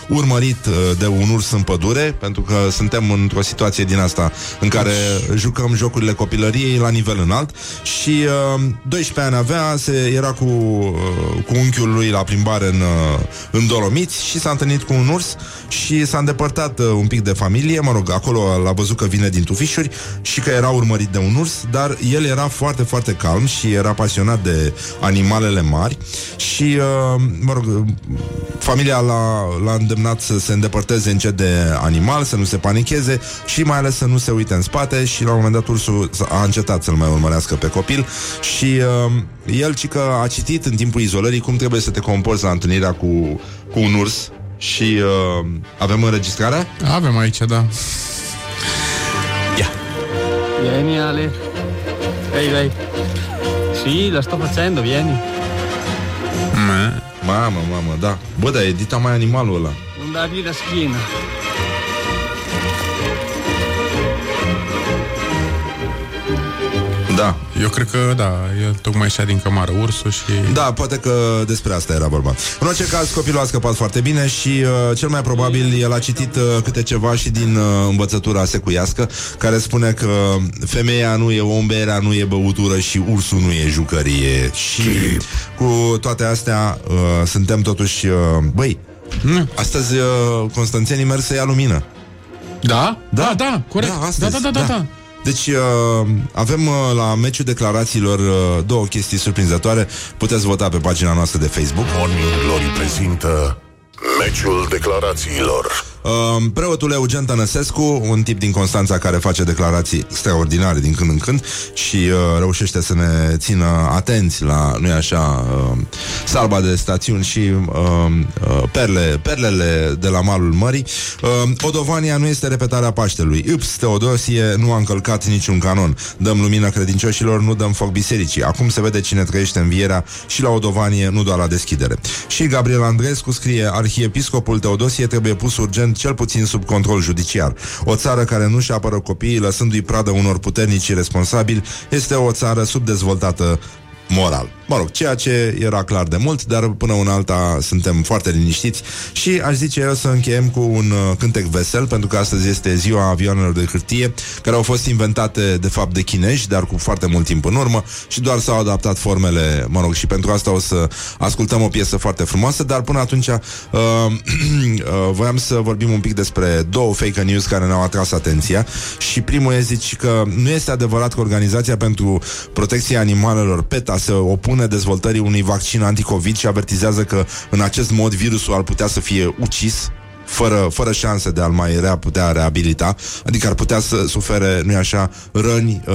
urmărit uh, de un urs în pădure, pentru că suntem într-o situație din asta în care jucăm jocurile copilăriei la nivel înalt și uh, 12 ani avea, se, era cu, uh, cu unchiul lui la plimbare în, uh, în Dolomiți și s-a întâlnit cu un urs și s-a îndepărtat uh, un pic de familie, mă rog, acolo l-a văzut că vine din tufișuri și că era urmărit de un urs, dar el era foarte, foarte calm și era pasionat de animalele mari și, uh, mă rog, uh, familia l-a, l-a îndemnat să se îndepărteze încet de animal, să nu se panicheze și mai ales să nu se uite în spate și la un moment dat ursul a încetat să-l mai urmărească pe copil și uh, el ci că a citit în timpul izolării cum trebuie să te comporți la întâlnirea cu, cu un urs și uh, avem înregistrarea? Avem aici, da. Ia. Vieni Ale. Ehi lei. Sì, la sto facendo, vieni. Mamă, mamă, da. Bă, dar edita mai animalul ăla. Non dargli la schiena. Da. Eu cred că, da, el tocmai ieșea din cămară ursul și... Da, poate că despre asta era vorba. În orice caz, copilul a scăpat foarte bine și uh, cel mai probabil el a citit uh, câte ceva și din uh, învățătura secuiască, care spune că femeia nu e om, berea nu e băutură și ursul nu e jucărie. Și cu toate astea uh, suntem totuși... Uh, băi, Nu. astăzi uh, constanțenii merg să ia lumină. Da? Da, da, corect. Da, Da, astăzi, da, da, da, da. Deci uh, avem uh, la meciul declarațiilor uh, două chestii surprinzătoare. Puteți vota pe pagina noastră de Facebook. Morning Glory prezintă Meciul declarațiilor Uh, preotul Eugen Tănăsescu, un tip din Constanța care face declarații extraordinare din când în când și uh, reușește să ne țină atenți la, nu așa, uh, salba de stațiuni și uh, uh, perle, perlele de la malul mării. Uh, Odovania nu este repetarea Paștelui. Ups, Teodosie nu a încălcat niciun canon. Dăm lumină credincioșilor, nu dăm foc bisericii. Acum se vede cine trăiește învierea și la Odovanie, nu doar la deschidere. Și Gabriel Andrescu scrie, arhiepiscopul Teodosie trebuie pus urgent cel puțin sub control judiciar. O țară care nu-și apără copiii lăsându-i pradă unor puternici și responsabili este o țară subdezvoltată moral. Mă rog, ceea ce era clar de mult, dar până una alta suntem foarte liniștiți și aș zice eu să încheiem cu un uh, cântec vesel, pentru că astăzi este ziua avioanelor de hârtie, care au fost inventate de fapt de chinezi, dar cu foarte mult timp în urmă și doar s-au adaptat formele, mă rog, și pentru asta o să ascultăm o piesă foarte frumoasă, dar până atunci uh, uh, voiam să vorbim un pic despre două fake news care ne-au atras atenția și primul e zici că nu este adevărat că Organizația pentru Protecția Animalelor PETA se opune dezvoltării unui vaccin anticovid și avertizează că în acest mod virusul ar putea să fie ucis fără, fără șanse de a-l mai rea, putea reabilita, adică ar putea să sufere, nu așa, răni uh,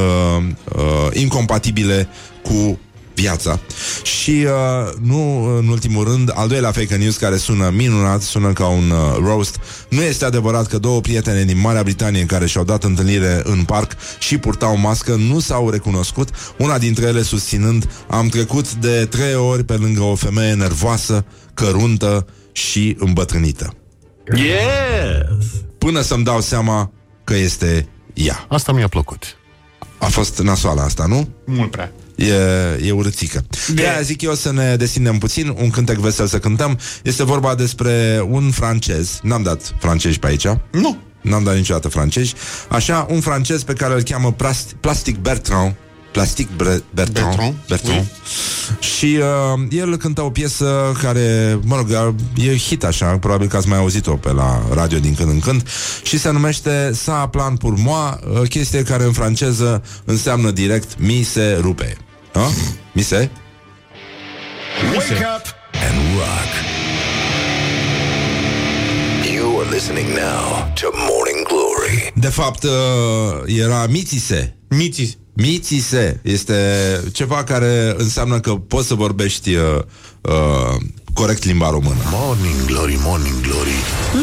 uh, incompatibile cu viața. Și uh, nu în ultimul rând, al doilea fake news care sună minunat, sună ca un uh, roast. Nu este adevărat că două prietene din Marea Britanie care și-au dat întâlnire în parc și purtau mască nu s-au recunoscut, una dintre ele susținând am trecut de trei ori pe lângă o femeie nervoasă, căruntă și îmbătrânită. Yes! Până să-mi dau seama că este ea. Asta mi-a plăcut A fost nasoală asta, nu? Mult prea. E, e urâțică. De aia zic eu să ne desindem puțin, un cântec vesel să cântăm. Este vorba despre un francez. N-am dat francezi pe aici. Nu. N-am dat niciodată francezi. Așa, un francez pe care îl cheamă Plas- Plastic Bertrand. Plastic Bre- Bertrand. Bertrand, Bertrand. Și uh, el cântă o piesă care, mă rog, e hit așa, probabil că ați mai auzit-o pe la radio din când în când, și se numește Sa plan pour moi, uh, chestie care în franceză înseamnă direct Mi se rupe. Ha? Mi se? Wake up and rock. You are listening now to Morning Glory. De fapt, uh, era Mitise. Miții. Mitise este ceva care înseamnă că poți să vorbești uh, uh, corect limba română. Morning Glory, Morning Glory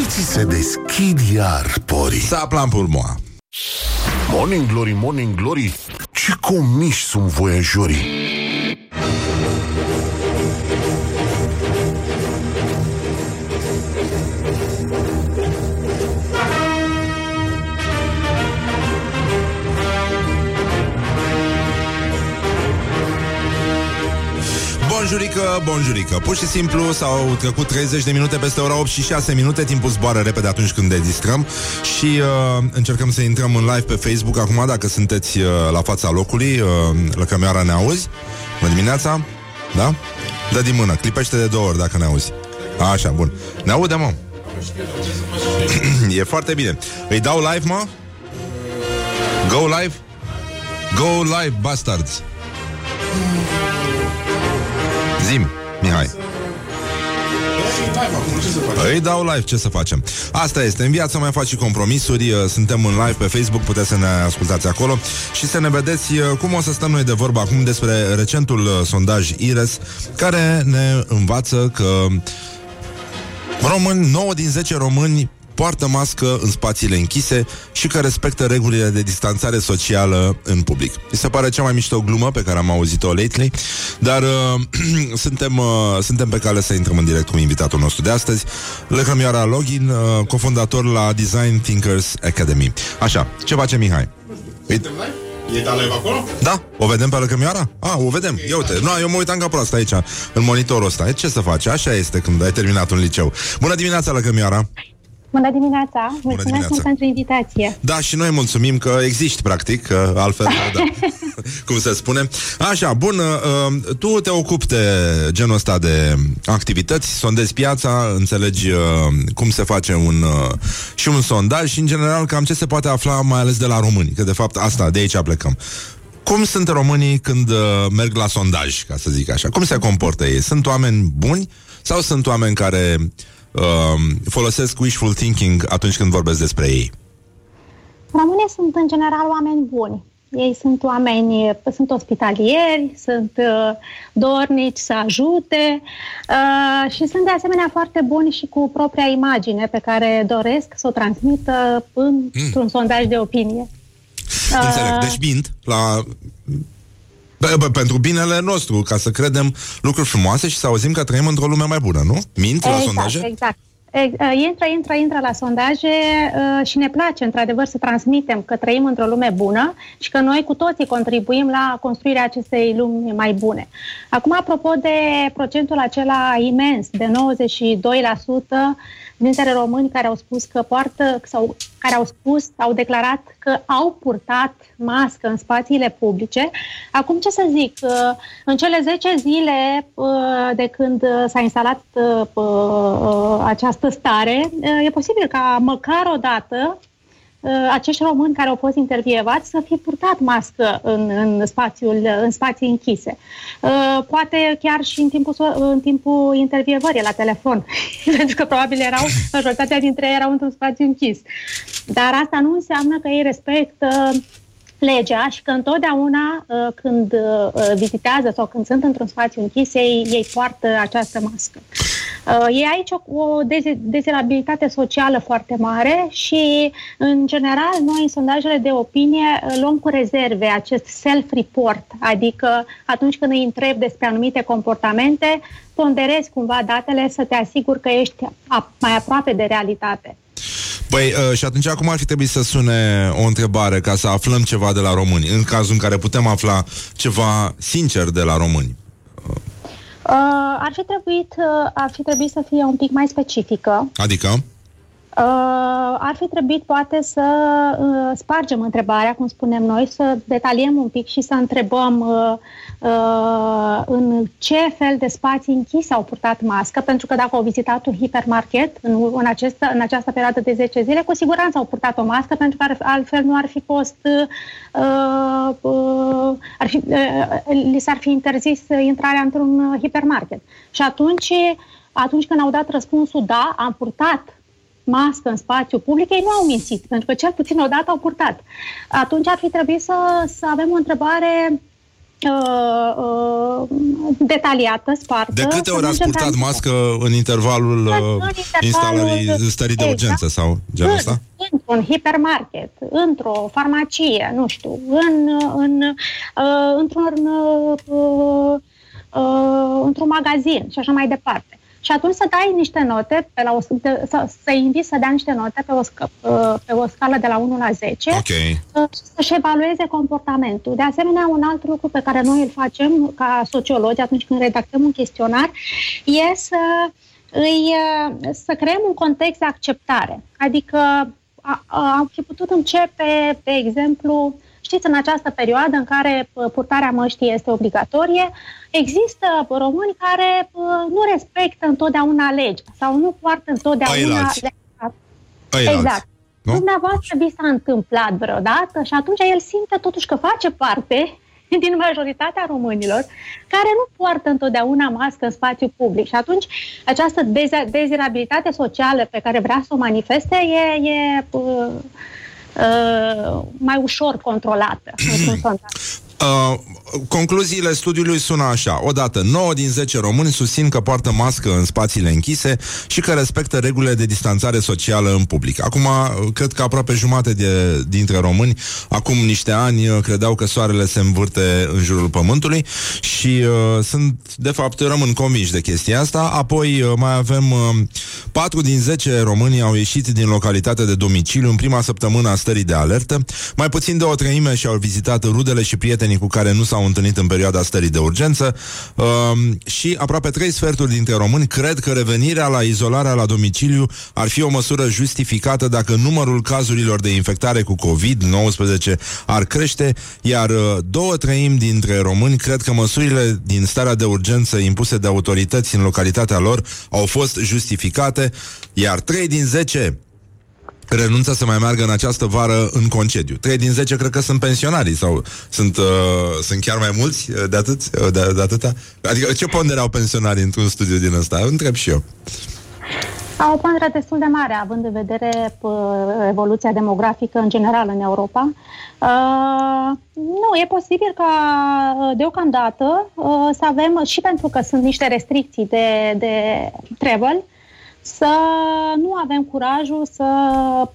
Îți se deschid iar porii Sa plan pour moi. Morning Glory, Morning Glory. Ce comiși sunt voiajorii Bonjurică, bonjurică Pur și simplu s-au trecut 30 de minute Peste ora 8 și 6 minute Timpul zboară repede atunci când ne distrăm Și uh, încercăm să intrăm în live pe Facebook Acum dacă sunteți uh, la fața locului uh, La camera ne auzi Bună dimineața Da? Dă din mână, clipește de două ori dacă ne auzi Așa, bun Ne aude, mă? e foarte bine Îi dau live, mă? Go live? Go live, bastards Zim, Mihai Îi dau live, ce să facem? Asta este, în viață mai faci și compromisuri uh, Suntem în live pe Facebook, puteți să ne ascultați acolo Și să ne vedeți uh, cum o să stăm noi de vorba acum Despre recentul uh, sondaj IRES Care ne învață că Români, 9 din 10 români poartă mască în spațiile închise și că respectă regulile de distanțare socială în public. Mi se pare cea mai mișto glumă pe care am auzit-o lately, dar uh, suntem, uh, suntem pe cale să intrăm în direct cu invitatul nostru de astăzi, Lăcrămioara Login, uh, cofondator la Design Thinkers Academy. Așa, ce face Mihai? Îi... E da live acolo? Da, o vedem pe Lăcrămioara? A, o vedem, ia uite Nu, eu mă uitam ca prost aici, în monitorul ăsta E, Ce să faci? Așa este când ai terminat un liceu Bună dimineața, Lăcrămioara Bună dimineața! Mulțumesc dimineața. mult pentru invitație. Da, și noi mulțumim că existi, practic, că altfel, da, cum se spune. Așa, bun, uh, tu te ocupi de genul ăsta de activități, sondezi piața, înțelegi uh, cum se face un uh, și un sondaj și, în general, cam ce se poate afla, mai ales de la români, că, de fapt, asta, de aici plecăm. Cum sunt românii când uh, merg la sondaj, ca să zic așa? Cum se comportă ei? Sunt oameni buni sau sunt oameni care uh, folosesc wishful thinking atunci când vorbesc despre ei? Românii sunt în general oameni buni. Ei sunt oameni, sunt ospitalieri, sunt uh, dornici să ajute uh, și sunt de asemenea foarte buni și cu propria imagine pe care doresc să o transmită într-un mm. sondaj de opinie. Înțeleg, deci mint la... Bă, bă, pentru binele nostru, ca să credem lucruri frumoase și să auzim că trăim într-o lume mai bună, nu? Mint la exact, sondaje? Exact. E, uh, Intră, intră, intră la sondaje uh, și ne place, într-adevăr, să transmitem că trăim într-o lume bună și că noi cu toții contribuim la construirea acestei lumi mai bune. Acum, apropo de procentul acela imens de 92% dintre români care au spus că poartă sau care au spus, au declarat că au purtat mască în spațiile publice. Acum ce să zic, uh, în cele 10 zile uh, de când uh, s-a instalat această stare, e posibil ca măcar o dată acești români care au fost intervievați să fie purtat mască în, în, spațiul, în spații închise. Poate chiar și în timpul, în timpul intervievării la telefon, pentru că probabil erau, majoritatea dintre ei erau într-un spațiu închis. Dar asta nu înseamnă că ei respectă legea și că întotdeauna uh, când uh, vizitează sau când sunt într-un spațiu închis, ei, ei poartă această mască. Uh, e aici o, o dezirabilitate socială foarte mare și, în general, noi în sondajele de opinie luăm cu rezerve acest self-report, adică atunci când îi întreb despre anumite comportamente, ponderezi cumva datele să te asiguri că ești mai aproape de realitate. Păi, uh, și atunci acum ar fi trebuit să sune o întrebare ca să aflăm ceva de la români, în cazul în care putem afla ceva sincer de la români. Uh, ar, fi trebuit, uh, ar fi trebuit să fie un pic mai specifică. Adică? Uh, ar fi trebuit poate să uh, spargem întrebarea, cum spunem noi, să detaliem un pic și să întrebăm uh, uh, în ce fel de spații închise au purtat mască, pentru că dacă au vizitat un hipermarket în, în, acest, în această perioadă de 10 zile, cu siguranță au purtat o mască, pentru că ar, altfel nu ar fi fost, uh, uh, ar fi, uh, li s-ar fi interzis intrarea într-un uh, hipermarket. Și atunci, atunci când au dat răspunsul da, am purtat mască în spațiu public, ei nu au mințit, pentru că cel puțin odată au purtat. Atunci ar fi trebuit să, să avem o întrebare uh, uh, detaliată, spartă. De câte să ori ați mergem purtat pe- mască în intervalul În uh, intervalul- instalării stării de Exact. urgență sau genul În- ăsta? Într-un hipermarket, într-o farmacie, nu știu, în, în, uh, într-un, uh, uh, uh, într-un magazin și așa mai departe. Și atunci să dai niște note, pe la o, de, să, să inviți să dea niște note pe o, scă, uh, pe o scală de la 1 la 10 Ok. uh, să-și evalueze comportamentul. De asemenea, un alt lucru pe care noi îl facem ca sociologi atunci când redactăm un chestionar e să, îi, uh, să creăm un context de acceptare. Adică a- a- am fi putut începe, de exemplu, știți, în această perioadă în care uh, purtarea măștii este obligatorie, există români care uh, nu respectă întotdeauna legea sau nu poartă întotdeauna Ailalți. legea. Ailalți. Exact. Nu? Dumneavoastră vi s-a întâmplat vreodată și atunci el simte totuși că face parte din majoritatea românilor care nu poartă întotdeauna mască în spațiu public și atunci această deze- dezirabilitate socială pe care vrea să o manifeste e, e uh, uh, mai ușor controlată într-un sondaj. Uh, concluziile studiului sună așa. Odată, 9 din 10 români susțin că poartă mască în spațiile închise și că respectă regulile de distanțare socială în public. Acum, uh, cred că aproape jumate de, dintre români, acum niște ani, uh, credeau că soarele se învârte în jurul pământului și uh, sunt, de fapt, rămân convinși de chestia asta. Apoi uh, mai avem uh, 4 din 10 români au ieșit din localitatea de domiciliu în prima săptămână a stării de alertă. Mai puțin de o treime și-au vizitat rudele și prietenii cu care nu s-au întâlnit în perioada stării de urgență. Uh, și aproape trei sferturi dintre români cred că revenirea la izolarea la domiciliu ar fi o măsură justificată dacă numărul cazurilor de infectare cu COVID-19 ar crește, iar uh, două treimi dintre români cred că măsurile din starea de urgență impuse de autorități în localitatea lor au fost justificate, iar 3 din 10 renunță să mai meargă în această vară în concediu. 3 din 10 cred că sunt pensionarii sau sunt, uh, sunt chiar mai mulți uh, de, atât, uh, de, de atâta. Adică ce pondere au pensionarii într-un studiu din ăsta? Întreb și eu. Au o pondere destul de mare, având în vedere uh, evoluția demografică în general în Europa. Uh, nu, e posibil ca uh, deocamdată uh, să avem, și pentru că sunt niște restricții de, de travel, să nu avem curajul să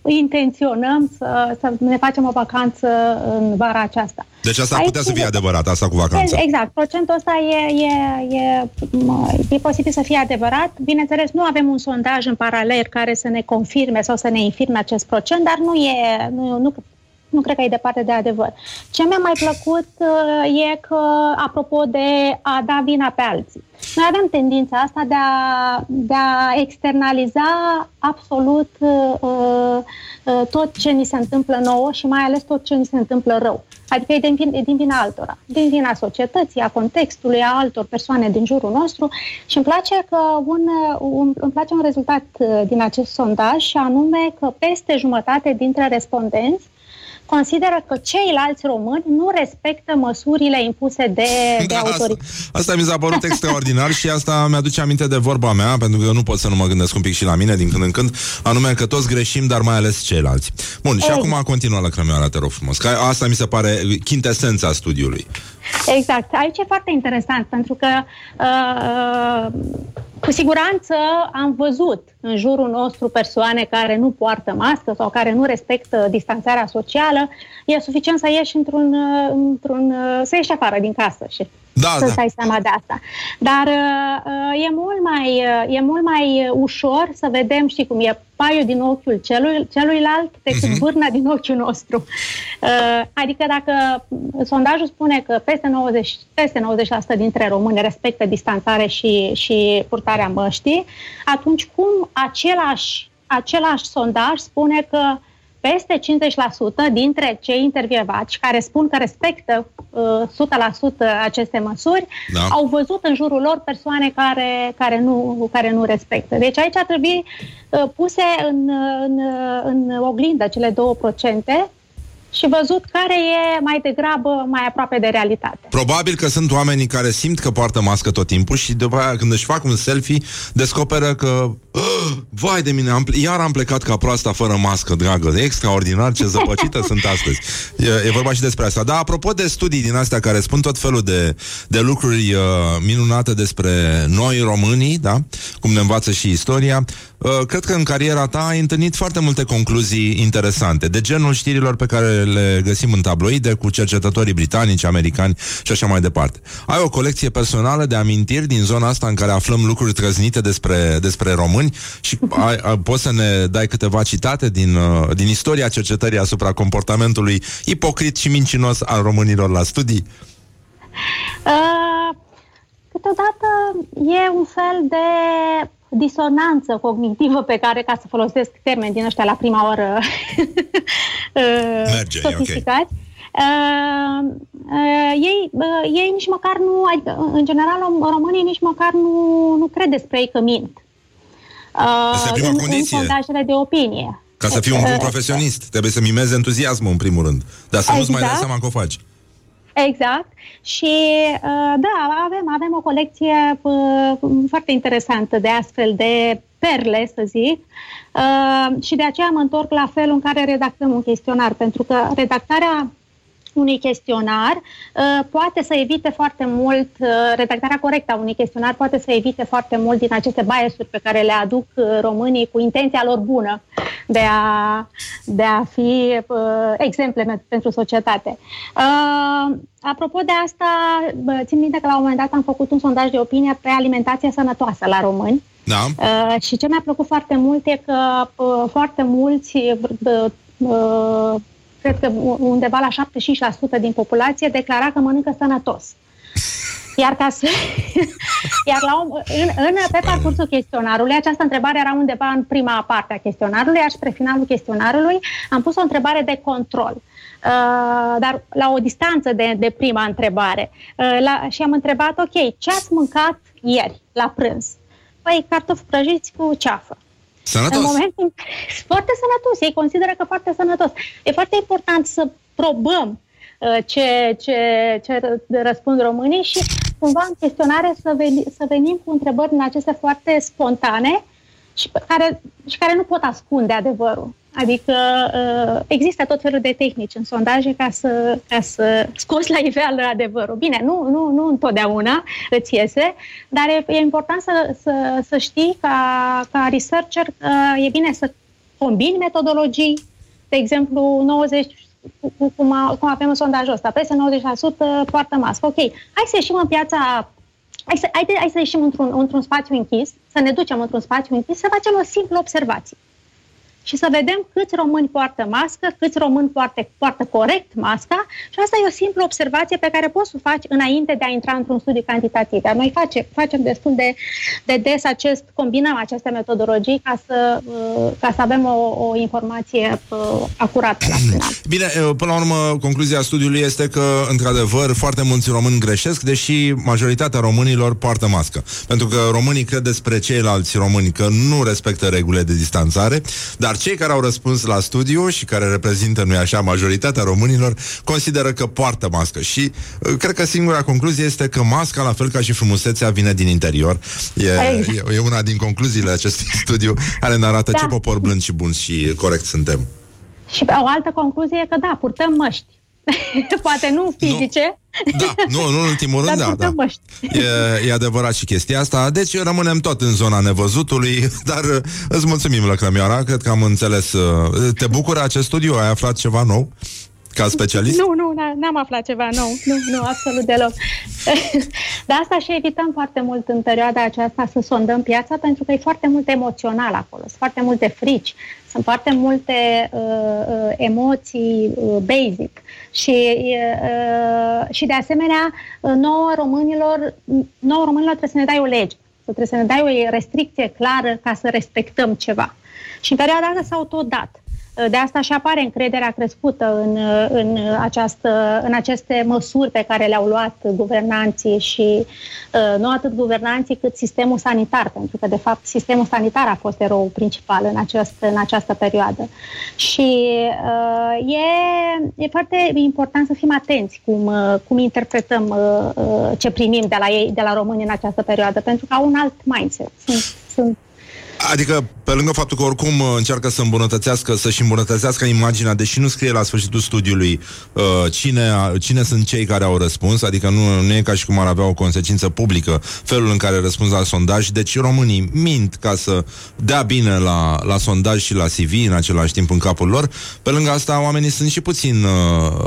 intenționăm să, să ne facem o vacanță în vara aceasta. Deci asta ar Aici putea să fie e- adevărat, asta cu vacanța. Exact, procentul ăsta e, e, e, mă, e posibil să fie adevărat. Bineînțeles, nu avem un sondaj în paralel care să ne confirme sau să ne infirme acest procent, dar nu e, nu, nu, nu cred că e departe de adevăr. Ce mi-a mai plăcut uh, e că, apropo de a da vina pe alții, noi avem tendința asta de a, de a externaliza absolut uh, uh, tot ce ni se întâmplă nouă și mai ales tot ce ni se întâmplă rău. Adică e din, vin- e din vina altora, din vina societății, a contextului, a altor persoane din jurul nostru și îmi place că un, un, îmi place un rezultat uh, din acest sondaj și anume că peste jumătate dintre respondenți consideră că ceilalți români nu respectă măsurile impuse de, de Da, asta, autorități. asta mi s-a părut extraordinar și asta mi-aduce aminte de vorba mea, pentru că eu nu pot să nu mă gândesc un pic și la mine din când în când, anume că toți greșim, dar mai ales ceilalți. Bun, și Ei. acum continuă la crămioara, te rog frumos, că asta mi se pare chintesența studiului. Exact. Aici e foarte interesant pentru că uh, cu siguranță am văzut în jurul nostru persoane care nu poartă mască sau care nu respectă distanțarea socială. E suficient să ieși într-un, uh, într-un uh, să ieși afară din casă și Da, să-ți da. dai seama de asta. Dar uh, e, mult mai, uh, e mult mai ușor să vedem, știi cum e, paiul din ochiul celui, celuilalt decât Mhm. uh-huh. vârna din ochiul nostru. Uh, adică dacă sondajul spune că peste 90, peste 90% dintre români respectă distanțare și, și purtarea măștii, atunci cum același același sondaj spune că peste 50% dintre cei intervievați care spun că respectă uh, 100% aceste măsuri Da. au văzut în jurul lor persoane care, care, nu, care nu respectă. Deci aici ar trebui uh, puse în, în, în oglindă cele 2% și văzut care e mai degrabă mai aproape de realitate. Probabil că sunt oamenii care simt că poartă mască tot timpul și după aia când își fac un selfie descoperă că "Ah, vai de mine, am ple- iar am plecat ca proasta fără mască, dragă. E extraordinar ce zăpăcită sunt astăzi. E, e vorba și despre asta. Dar apropo de studii din astea care spun tot felul de, de lucruri uh, minunate despre noi românii, da? Cum ne învață și istoria, uh, cred că în cariera ta ai întâlnit foarte multe concluzii interesante, de genul știrilor pe care le găsim în tabloide cu cercetătorii britanici, americani și așa mai departe. Ai o colecție personală de amintiri din zona asta în care aflăm lucruri trăznite despre, despre români și ai, ai, poți să ne dai câteva citate din, uh, din istoria cercetării asupra comportamentului ipocrit și mincinos al românilor la studii? Uh, câteodată e un fel de disonanță cognitivă pe care, ca să folosesc termeni din ăștia la prima oră uh, Merge, e ok. sofisticați, uh, uh, ei, uh, ei nici măcar nu, adică, în general, rom- românii nici măcar nu, nu cred despre ei că mint. Uh, Asta e prima în, condiție. în sondajele de opinie. Ca să fii un bun Uh, profesionist, trebuie să mimezi entuziasmul în primul rând. Dar să nu-ți mai dai Exact. seama că o faci. Exact. Și uh, da, avem, avem o colecție uh, foarte interesantă de astfel de perle, să zic. Uh, și de aceea mă întorc la felul în care redactăm un chestionar, pentru că redactarea unui chestionar uh, poate să evite foarte mult, uh, redactarea corectă a unui chestionar poate să evite foarte mult din aceste biasuri pe care le aduc uh, românii cu intenția lor bună de a, de a fi uh, exemple me- pentru societate. Uh, apropo de asta, bă, țin minte că la un moment dat am făcut un sondaj de opinie pe alimentația sănătoasă la români. Da? Uh, și ce mi-a plăcut foarte mult e că uh, foarte mulți, uh, uh, cred că undeva la 75% din populație declara că mănâncă sănătos. Iar, ca să, iar la, un- în, în, pe parcursul chestionarului, această întrebare era undeva în prima parte a chestionarului, iar spre finalul chestionarului am pus o întrebare de control. Uh, dar la o distanță de, de prima întrebare. Uh, la, și am întrebat, ok, ce ați mâncat ieri la prânz? Păi, cartofi prăjiți cu ceafă. Sănătos. În momentul în care foarte sănătos, ei consideră că foarte sănătos. E foarte important să probăm uh, ce, ce, ce ră- răspund românii și cumva în chestionare să, veni, să venim cu întrebări din acestea foarte spontane și pe care, și care nu pot ascunde adevărul. Adică uh, există tot felul de tehnici în sondaje ca să, ca să scoți la iveală adevărul. Bine, nu, nu, nu întotdeauna îți iese, dar e, e important să, să, să știi ca, ca researcher că e bine să combini metodologii, de exemplu, 90 cu- cu- cum, a, cum avem în sondajul ăsta, peste 90% poartă mască. Ok, hai să ieșim în piața Hai să, hai, hai să ieșim într-un, într-un spațiu închis, să ne ducem într-un spațiu închis, să facem o simplă observație. Și să vedem câți români poartă mască, câți români poartă, poartă corect masca și asta e o simplă observație pe care poți să o faci înainte de a intra într-un studiu cantitativ. Dar noi face, facem destul de, de des acest, combinăm aceste metodologii ca să, uh, ca să avem o, o informație uh, acurată la final. Bine, e, până la urmă, concluzia studiului este că, într-adevăr, foarte mulți români greșesc, deși majoritatea românilor poartă mască. Pentru că românii cred despre ceilalți români că nu respectă regulile de distanțare, dar cei care au răspuns la studiu și care reprezintă, nu așa, majoritatea românilor, consideră că poartă mască. Și uh, cred că singura concluzie este că masca, la fel ca și frumusețea, vine din interior. E, e, e una din concluziile acestui studiu care ne arată Da. ce popor blând și bun și corect suntem. Și o altă concluzie e că da, purtăm măști. Poate nu fizice, Da, nu, nu în ultimul rând, dar da, purtăm da. măști. E, e adevărat și chestia asta. Deci rămânem tot în zona nevăzutului, dar uh, îți mulțumim, Lăcrămioara, cred că am înțeles. uh, Te bucură acest studiu? Ai aflat ceva nou? Ca specialist? Nu, nu, n- n-am aflat ceva nou. Nu, nu, absolut deloc. De asta și evităm foarte mult în perioada aceasta să sondăm piața, pentru că e foarte mult emoțional acolo. Sunt foarte multe frici, sunt foarte multe uh, uh, emoții uh, basic. Și, uh, și de asemenea, uh, nouă românilor, nouă românilor trebuie să ne dai o lege. trebuie să ne dai o restricție clară ca să respectăm ceva. Și în perioada asta s-au tot dat. De asta și apare încrederea crescută în, în, această, în aceste măsuri pe care le-au luat guvernanții și uh, nu atât guvernanții cât sistemul sanitar, pentru că de fapt sistemul sanitar a fost eroul principal în, acest, în această perioadă. Și uh, e, e foarte important să fim atenți cum, uh, cum interpretăm uh, uh, ce primim de la ei, de la români în această perioadă, pentru că au un alt mindset. Sunt, sunt Adică, pe lângă faptul că oricum uh, încearcă să îmbunătățească, să-și îmbunătățească imaginea, deși nu scrie la sfârșitul studiului uh, cine, cine sunt cei care au răspuns, adică nu, nu e ca și cum ar avea o consecință publică felul în care răspuns la sondaj, deci românii mint ca să dea bine la, la sondaj și la CV în același timp în capul lor. Pe lângă asta, oamenii sunt și puțin uh,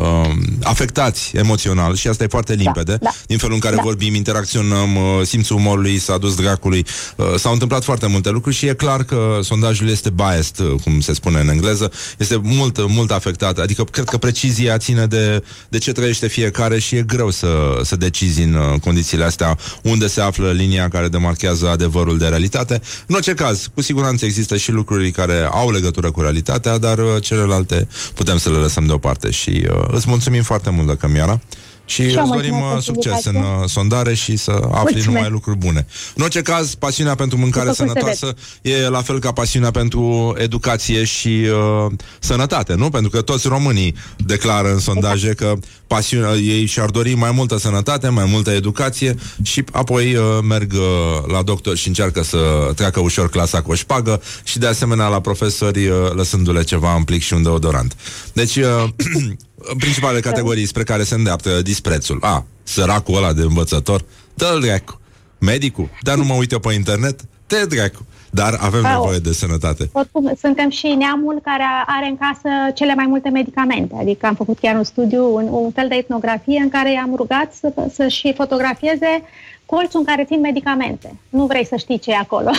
uh, afectați emoțional și asta e foarte limpede, da, da. din felul în care da. vorbim, interacționăm, uh, simțul umorului s-a dus dracului, uh, s-au întâmplat foarte multe lucruri și și e clar că sondajul este biased, cum se spune în engleză, este mult, mult afectat. Adică cred că precizia ține de, de ce trăiește fiecare și e greu să, să decizi în uh, condițiile astea unde se află linia care demarchează adevărul de realitate. În orice caz, cu siguranță există și lucruri care au legătură cu realitatea, dar uh, celelalte putem să le lăsăm deoparte și uh, îți mulțumim foarte mult, de Cămiara. Și, și îți dorim uh, succes în uh, sondare și să afli Mulțumesc. numai lucruri bune. În orice caz, pasiunea pentru mâncare După sănătoasă e la fel ca pasiunea pentru educație și uh, sănătate, nu? Pentru că toți românii declară în sondaje exact. că pasiunea, ei și-ar dori mai multă sănătate, mai multă educație și apoi uh, merg uh, la doctor și încearcă să treacă ușor clasa cu o șpagă și de asemenea la profesori uh, lăsându-le ceva în plic și un deodorant. Deci, uh, principalele categorii spre care se îndeaptă disprețul. A, săracul ăla de învățător, dă-l dracu. Medicul, dar nu mă uită pe internet, te dracu. Dar avem Au. nevoie de sănătate. Oricum, suntem și neamul care are în casă cele mai multe medicamente. Adică am făcut chiar un studiu, un, un fel de etnografie în care i-am rugat să, să-și fotografieze colțul în care țin medicamente. Nu vrei să știi ce e acolo.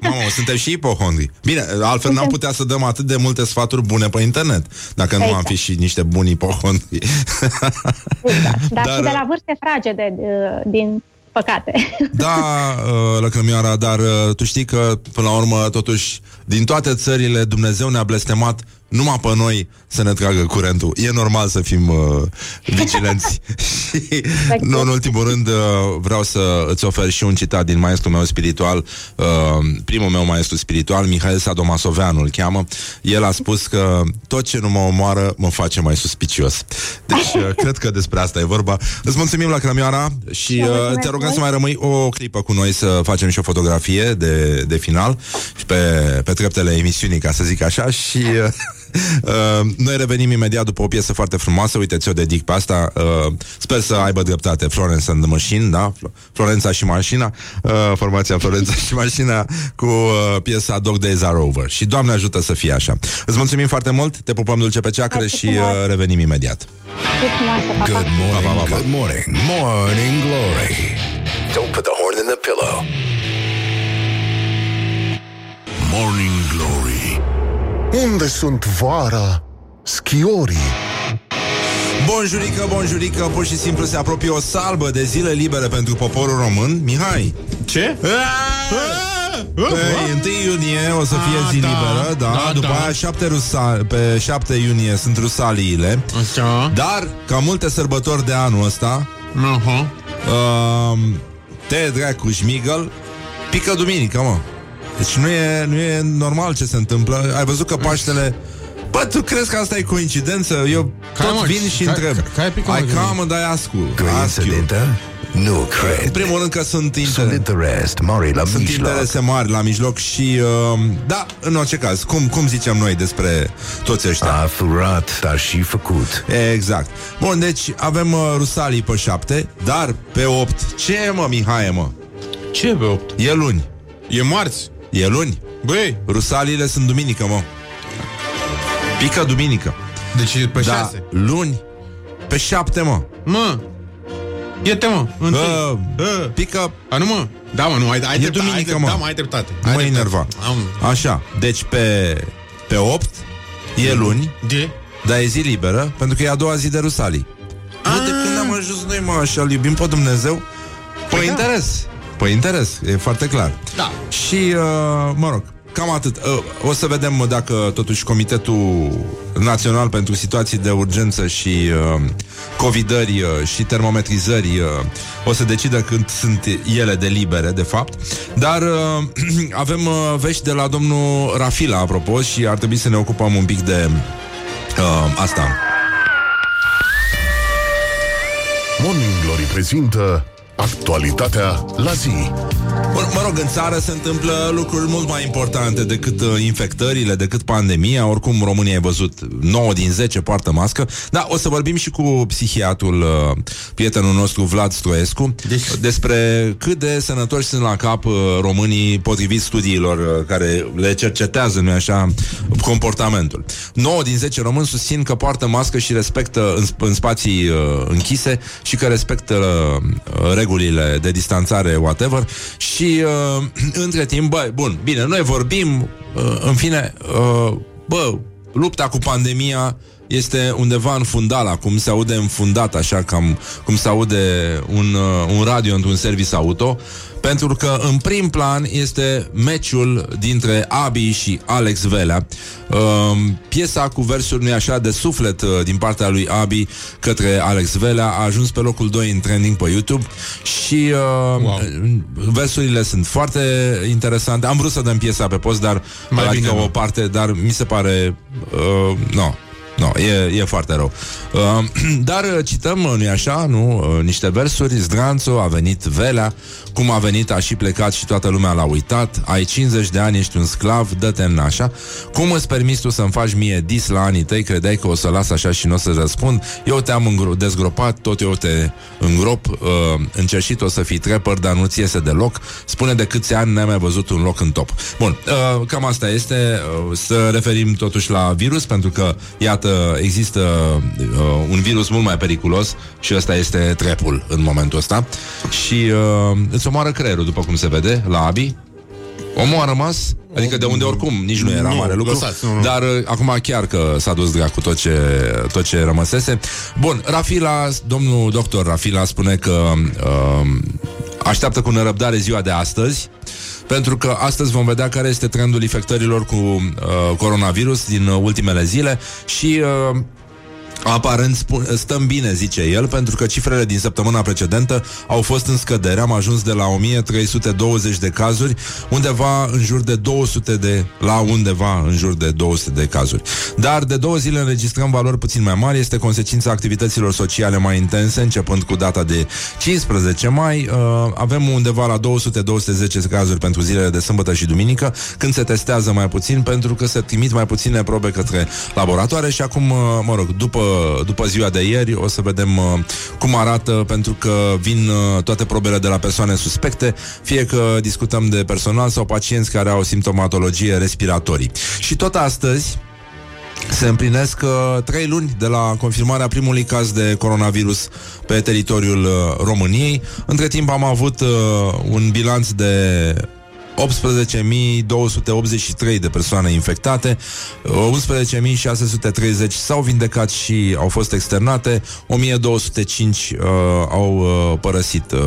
Nu, suntem și ipohondri. Bine, altfel suntem... n-am putea să dăm atât de multe sfaturi bune pe internet, dacă exact. nu am fi și niște buni ipohondri. Exact. Dar, Dar și de la vârste fragede din păcate. Da, uh, lăcrămioara, dar uh, tu știi că, până la urmă, totuși, din toate țările, Dumnezeu ne-a blestemat numai pe noi să ne tragă curentul. E normal să fim uh, vigilenți. și, nu în ultimul rând, uh, vreau să îți ofer și un citat din maestrul meu spiritual, uh, primul meu maestru spiritual, Mihail Sadomasoveanu îl cheamă. El a spus că tot ce nu mă omoară mă face mai suspicios. Deci, uh, cred că despre asta e vorba. Îți mulțumim la Cramioara și uh, te rugăm să mai rămâi o clipă cu noi să facem și o fotografie de, de final și pe, pe treptele emisiunii, ca să zic așa, și... Uh, Uh, noi revenim imediat după o piesă foarte frumoasă, uite, ți-o dedic pe asta. Uh, sper să aibă dreptate Florence and the Machine, da? Florența și mașina, uh, formația Florența și mașina cu uh, piesa Dog Days Are Over. Și Doamne ajută să fie așa. Îți mulțumim foarte mult, te pupăm dulce pe ceacră și uh, revenim imediat. Good morning, good morning, morning glory. Don't put the horn in the pillow. Morning Glory unde sunt vara schiorii? Bonjurică, bonjurică, pur și simplu se apropie o salbă de zile libere pentru poporul român. Mihai! Ce? Pe 1 iunie o să fie zi da, liberă, da, da după da. aia 7 rusa- pe 7 iunie sunt rusaliile. Așa. Dar, ca multe sărbători de anul ăsta, uh-huh. uh, te dracu șmigăl, pică duminică, mă. Deci nu e, nu e normal ce se întâmplă. Ai văzut că Paștele... Bă, tu crezi că asta e coincidență? Eu tot mă, vin și ca, întreb. Ai cam dai ascu. Coincidentă? Nu cred. În primul rând că sunt, inter... rest, mari la sunt mijloc. interese mari la mijloc și, uh, da, în orice caz, cum, cum zicem noi despre toți ăștia? A furat, dar și făcut. Exact. Bun, deci avem uh, Rusalii pe șapte, dar pe opt, ce mă, Mihai, mă? Ce pe opt? E luni. E marți. E luni. Băi! Rusalile sunt duminică, mă. Pică duminică. Deci pe da, șase. luni, pe șapte, mă. Mă, Iete mă, întâi. Uh, uh. Pică... A, nu mă? Da, mă, nu, ai, ai e dreptate, duminică, ai, mă. Da, mă, ai dreptate. Nu mă enerva. Am... Așa, deci pe, pe 8 e luni, de? dar e zi liberă, pentru că e a doua zi de Rusalii. Bă, de când am ajuns noi, mă, așa, iubim pe Dumnezeu? Păi, păi interes. Păi interes, e foarte clar. Da. Și, uh, mă rog, cam atât. Uh, o să vedem dacă totuși Comitetul Național pentru Situații de Urgență și uh, covidări uh, și termometrizări uh, o să decidă când sunt ele de libere, de fapt. Dar uh, avem uh, vești de la domnul Rafila, apropo, și ar trebui să ne ocupăm un pic de uh, asta. Morning Glory prezintă actualitatea la zi. Bun, mă rog, în țară se întâmplă lucruri mult mai importante decât uh, infectările, decât pandemia. Oricum, România ai văzut 9 din 10 poartă mască. Da, o să vorbim și cu psihiatrul, uh, prietenul nostru Vlad Stroescu, deci... despre cât de sănătoși sunt la cap uh, românii potrivit studiilor uh, care le cercetează, nu așa, comportamentul. 9 din 10 români susțin că poartă mască și respectă în, în spații uh, închise și că respectă uh, regulile de distanțare, whatever, și uh, între timp, bă, bun, bine, noi vorbim, uh, în fine, uh, bă, lupta cu pandemia este undeva în fundal acum, se aude înfundat așa cam cum se aude un, uh, un radio într-un service auto, pentru că în prim plan este meciul dintre Abi și Alex Velea. Uh, piesa cu versuri nu așa de suflet uh, din partea lui Abi către Alex Velea a ajuns pe locul 2 în trending pe YouTube și uh, wow. versurile sunt foarte interesante. Am vrut să dăm piesa pe post, dar Mai adică bine, o nu. parte, dar mi se pare uh, no, No, e, e foarte rău. Uh, dar uh, cităm, uh, nu-i așa, nu? Uh, niște versuri. Zdranțu a venit Velea, cum a venit, a și plecat și toată lumea l-a uitat. Ai 50 de ani, ești un sclav, dă-te în așa. Cum îți permiți tu să-mi faci mie dis la anii tăi? Credeai că o să las așa și nu o să răspund? Eu te-am îngro- dezgropat, tot eu te îngrop. Uh, încerșit o să fii trepăr, dar nu ți iese deloc. Spune de câți ani n-ai mai văzut un loc în top. Bun, uh, cam asta este. Uh, să referim totuși la virus, pentru că, iată, există uh, un virus mult mai periculos și ăsta este trepul în momentul ăsta. Și uh, îți omoară creierul, după cum se vede, la Abi. Omul a rămas, adică de unde oricum nici nu era Nu, mare lucru, lăsați, nu, nu. dar uh, acum chiar că s-a dus dracu tot ce, tot ce rămăsese. Bun, Rafila, domnul doctor Rafila spune că uh, așteaptă cu nerăbdare ziua de astăzi, pentru că astăzi vom vedea care este trendul infectărilor cu uh, coronavirus din uh, ultimele zile și uh, Aparent spun, stăm bine, zice el, pentru că cifrele din săptămâna precedentă au fost în scădere. Am ajuns de la 1320 de cazuri, undeva în jur de 200 de, la undeva în jur de 200 de cazuri. Dar de două zile înregistrăm valori puțin mai mari, este consecința activităților sociale mai intense, începând cu data de 15 mai. Uh, avem undeva la 200-210 cazuri pentru zilele de sâmbătă și duminică, când se testează mai puțin, pentru că se trimit mai puține probe către laboratoare și acum, uh, mă rog, după, după ziua de ieri o să vedem uh, cum arată, pentru că vin uh, toate probele de la persoane suspecte, fie că discutăm de personal sau pacienți care au simptomatologie respiratorii. Și tot astăzi, se împlinesc uh, trei luni de la confirmarea primului caz de coronavirus pe teritoriul uh, României. Între timp am avut uh, un bilanț de 18.283 de persoane infectate, uh, 11.630 s-au vindecat și au fost externate, 1.205 uh, au uh, părăsit uh,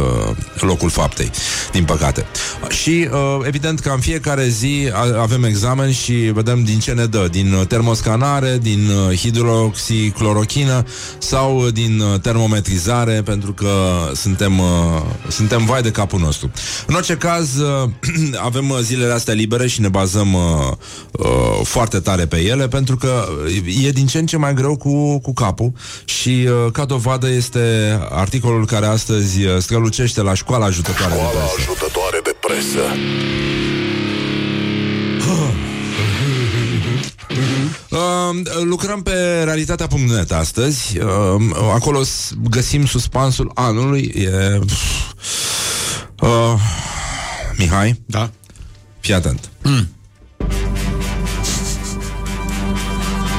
locul faptei, din păcate. Și uh, evident că în fiecare zi a- avem examen și vedem din ce ne dă, din uh, termoscanare, din uh, hidroxiclorochină sau uh, din uh, termometrizare, pentru că suntem, uh, suntem vai de capul nostru. În orice caz, uh, avem uh, zilele astea libere și ne bazăm uh, uh, foarte tare pe ele, pentru că e din ce în ce mai greu cu, cu capul și uh, ca dovadă este articolul care astăzi uh, strălucește la școala ajutătoare de Școala presă. ajutătoare de presă. Uh, lucrăm pe realitatea.net astăzi. Uh, acolo s- găsim suspansul anului. E... Uh, Mihai? Da. Fii atent. Mm.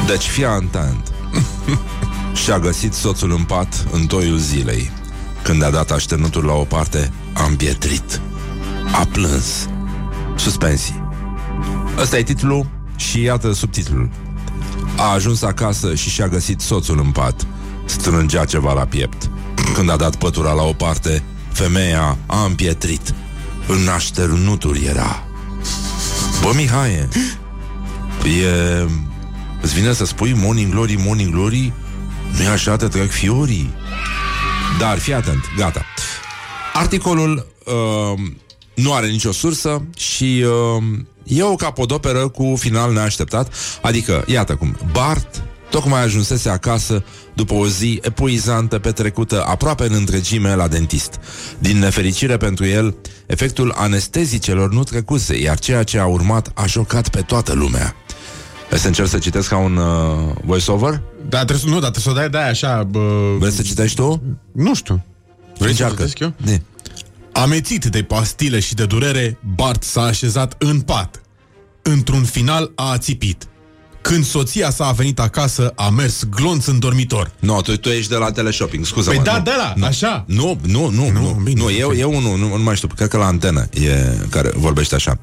Deci fii atent. Și-a găsit soțul în pat în toiul zilei. Când a dat așternutul la o parte, a împietrit. A plâns. Suspensii. Ăsta e titlul și iată subtitlul. A ajuns acasă și și-a găsit soțul în pat. Strângea ceva la piept. Când a dat pătura la o parte, femeia a împietrit. În așternuturi era. Bă, Mihai, e... Îți vine să spui Morning Glory, Morning Glory? nu e așa, te trec fiorii. Dar fii atent, gata. Articolul uh, nu are nicio sursă și uh, e o capodoperă cu final neașteptat. Adică, iată cum, Bart tocmai ajunsese acasă după o zi epuizantă petrecută aproape în întregime la dentist. Din nefericire pentru el, efectul anestezicelor nu trecuse, iar ceea ce a urmat a șocat pe toată lumea. Vrei să încerc să citesc ca un uh, voiceover? Da, trebuie să, nu, dar trebuie să o dai de aia așa... Bă... Vrei să citești tu? Nu știu. Vrei să Încearcă. citesc eu? De. Amețit de pastile și de durere, Bart s-a așezat în pat. Într-un final a ațipit. Când soția sa a venit acasă, a mers glonț în dormitor. Nu, no, tu, tu ești de la teleshopping, scuze Păi da, de la, nu. așa. Nu, nu, nu, nu, nu, bine, nu eu, ok. eu unul, nu, nu mai știu, cred că la antenă e care vorbește așa.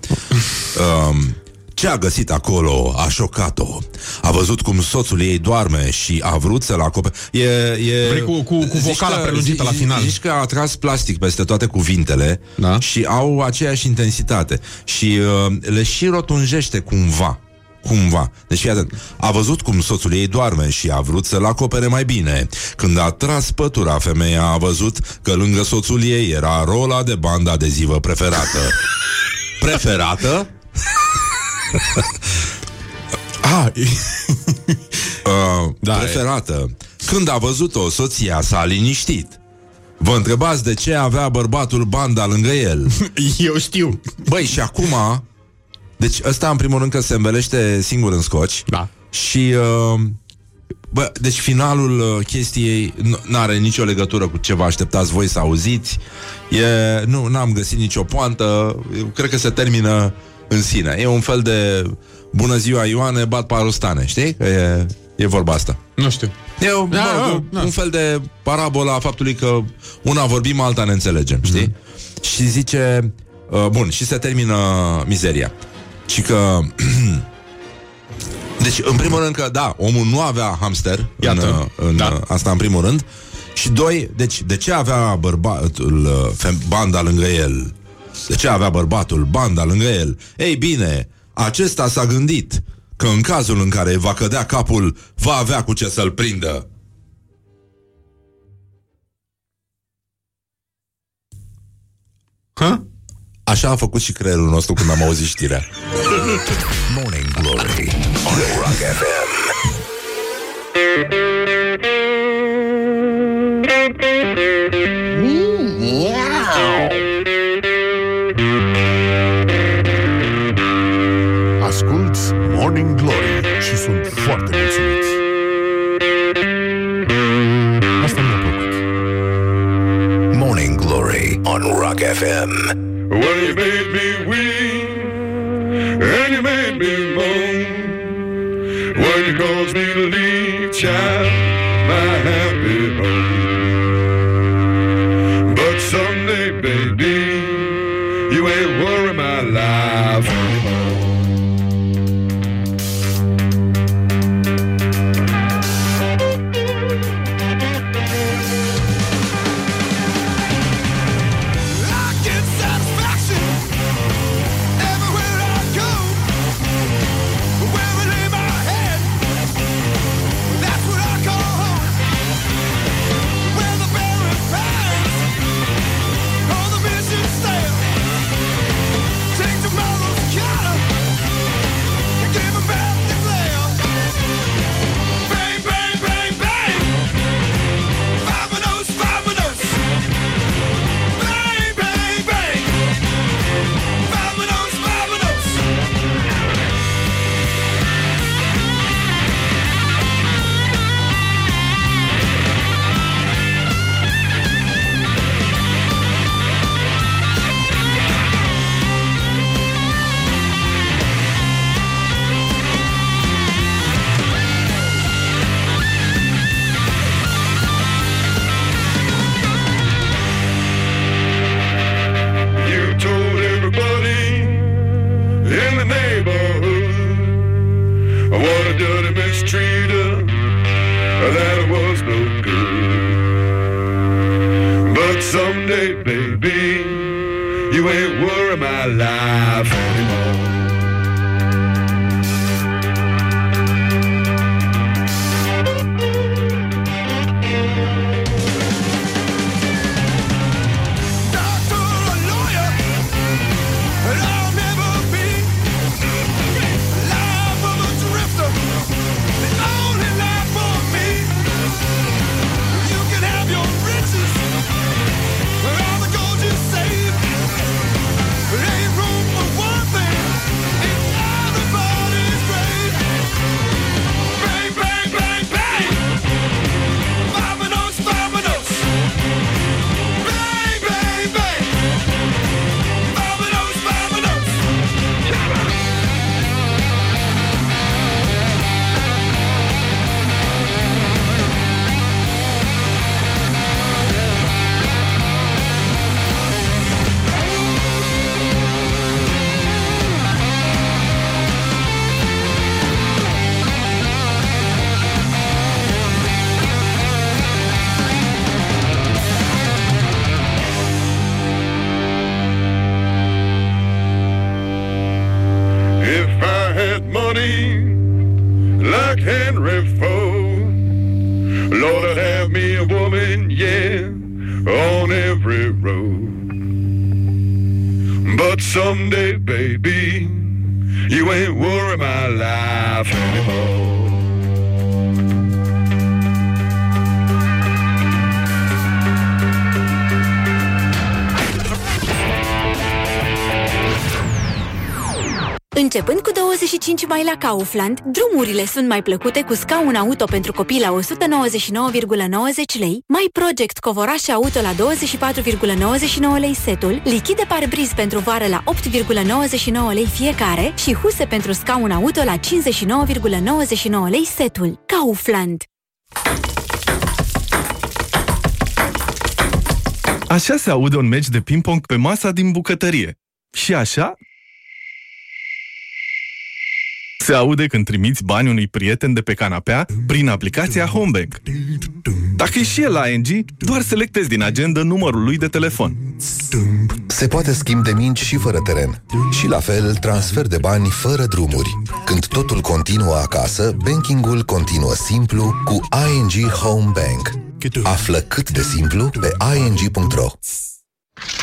Um, ce a găsit acolo a șocat-o. A văzut cum soțul ei doarme și a vrut să-l acopere. E, e, Vrei cu- cu- cu zici vocala prelungită la final. Zici că a tras plastic peste toate cuvintele Da. și au aceeași intensitate. Și uh, le și rotunjește cumva. Cumva. Deci, fii atent. A văzut cum soțul ei doarme și a vrut să-l acopere mai bine. Când a tras pătura, femeia a văzut că lângă soțul ei era rola de bandă adezivă preferată. Preferată? Ah, Uh, Da, preferată. Când a văzut-o, soția s-a liniștit. Vă întrebați de ce avea bărbatul banda lângă el? eu știu. Băi, și acum... Deci ăsta, în primul rând, că se învelește singur în scoci. Da. Și... Uh, bă, deci finalul uh, chestiei nu are nicio legătură cu ce vă așteptați voi să auziți. E, nu, n-am găsit nicio poantă. Eu cred că se termină în sine. E un fel de bună ziua Ioane, bat parustane, știi? Că e, e vorba asta. Nu știu. E un, Da, da, da, un, da. un fel de parabola a faptului că una vorbim, alta ne înțelegem, știi? Mhm. Și zice, uh, bun, și se termină mizeria. Și că Deci, în primul rând că, da, omul nu avea hamster Iată. în, în Da. da. asta în primul rând. Și doi, deci, de ce avea bărbatul uh, fem- banda lângă el? De ce avea bărbatul banda lângă el? Ei bine, acesta s-a gândit că în cazul în care va cădea capul, va avea cu ce să-l prindă. Ha? Așa a făcut și creierul nostru când am auzit știrea. Morning Glory on Rock FM. Ascult Morning Glory și sunt foarte mulțumit. Asta mi-a plăcut. Morning Glory on Rock FM. Well, you made 25 mai la Kaufland, drumurile sunt mai plăcute cu scaun auto pentru copii la 199,90 lei, mai Project covoraș auto la 24,99 lei setul, lichide parbriz pentru vară la 8,99 lei fiecare și huse pentru scaun auto la 59,99 lei setul. Kaufland. Așa se aude un meci de ping-pong pe masa din bucătărie. Și așa se aude când trimiți bani unui prieten de pe canapea prin aplicația Homebank. Dacă e și el la ING, doar selectezi din agenda numărul lui de telefon. Se poate schimb de minci și fără teren. Și la fel, transfer de bani fără drumuri. Când totul continuă acasă, bankingul continuă simplu cu ING Home Bank. Află cât de simplu pe ing.ro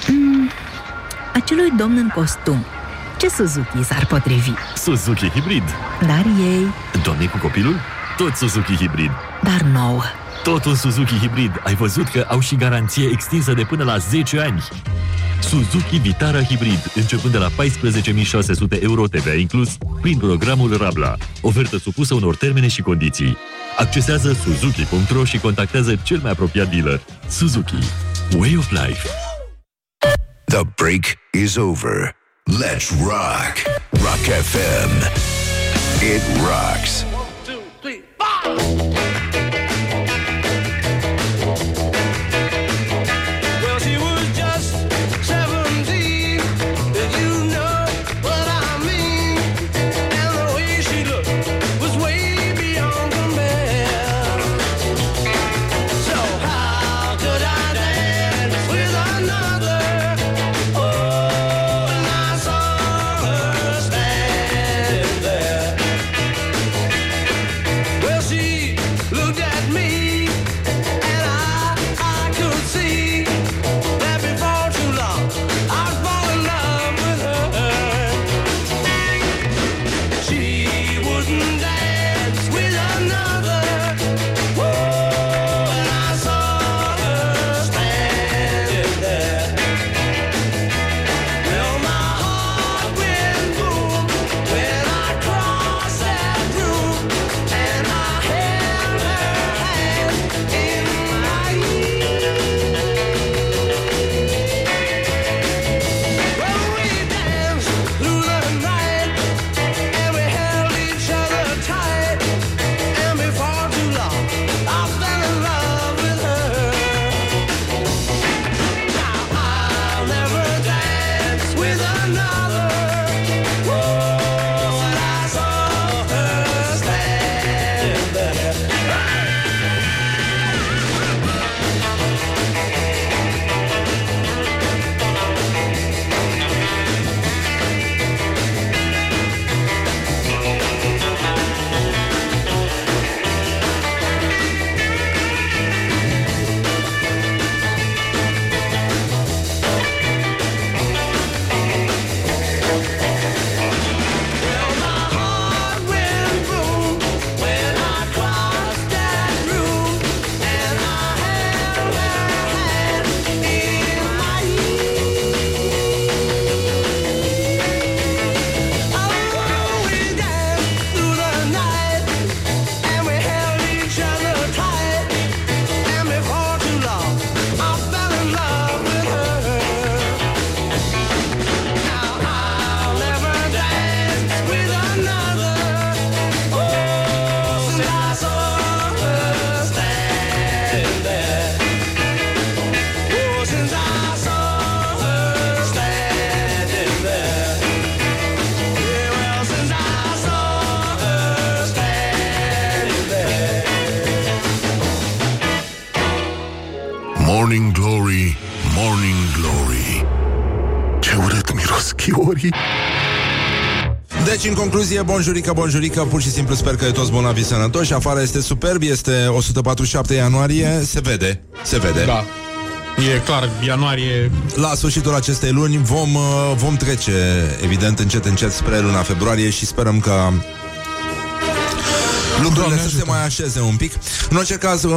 Mm, acelui domn în costum. Ce Suzuki s-ar potrivi? Suzuki Hibrid. Dar ei, Doamne cu copilul? Tot Suzuki Hibrid. dar nou. Tot un Suzuki Hibrid. Ai văzut că au și garanție extinsă de până la 10 ani. Suzuki Vitara Hibrid, începând de la 14.600 euro TVA inclus, prin programul Rabla. Ofertă supusă unor termene și condiții. Accesează suzuki.ro și contactează cel mai apropiat dealer. Suzuki. Way of Life. The break is over. Let's rock. Rock FM. It rocks. Miros chiorii Deci, în concluzie, bonjurică, bonjurică Pur și simplu sper că e toți bolnavi sănătoși. Afară este superb, este 147 ianuarie Se vede, se vede. Da. E clar, ianuarie... La sfârșitul acestei luni vom, uh, vom trece, evident, încet, încet spre luna februarie și sperăm că lucrurile să se mai așeze un pic. În orice caz, uh,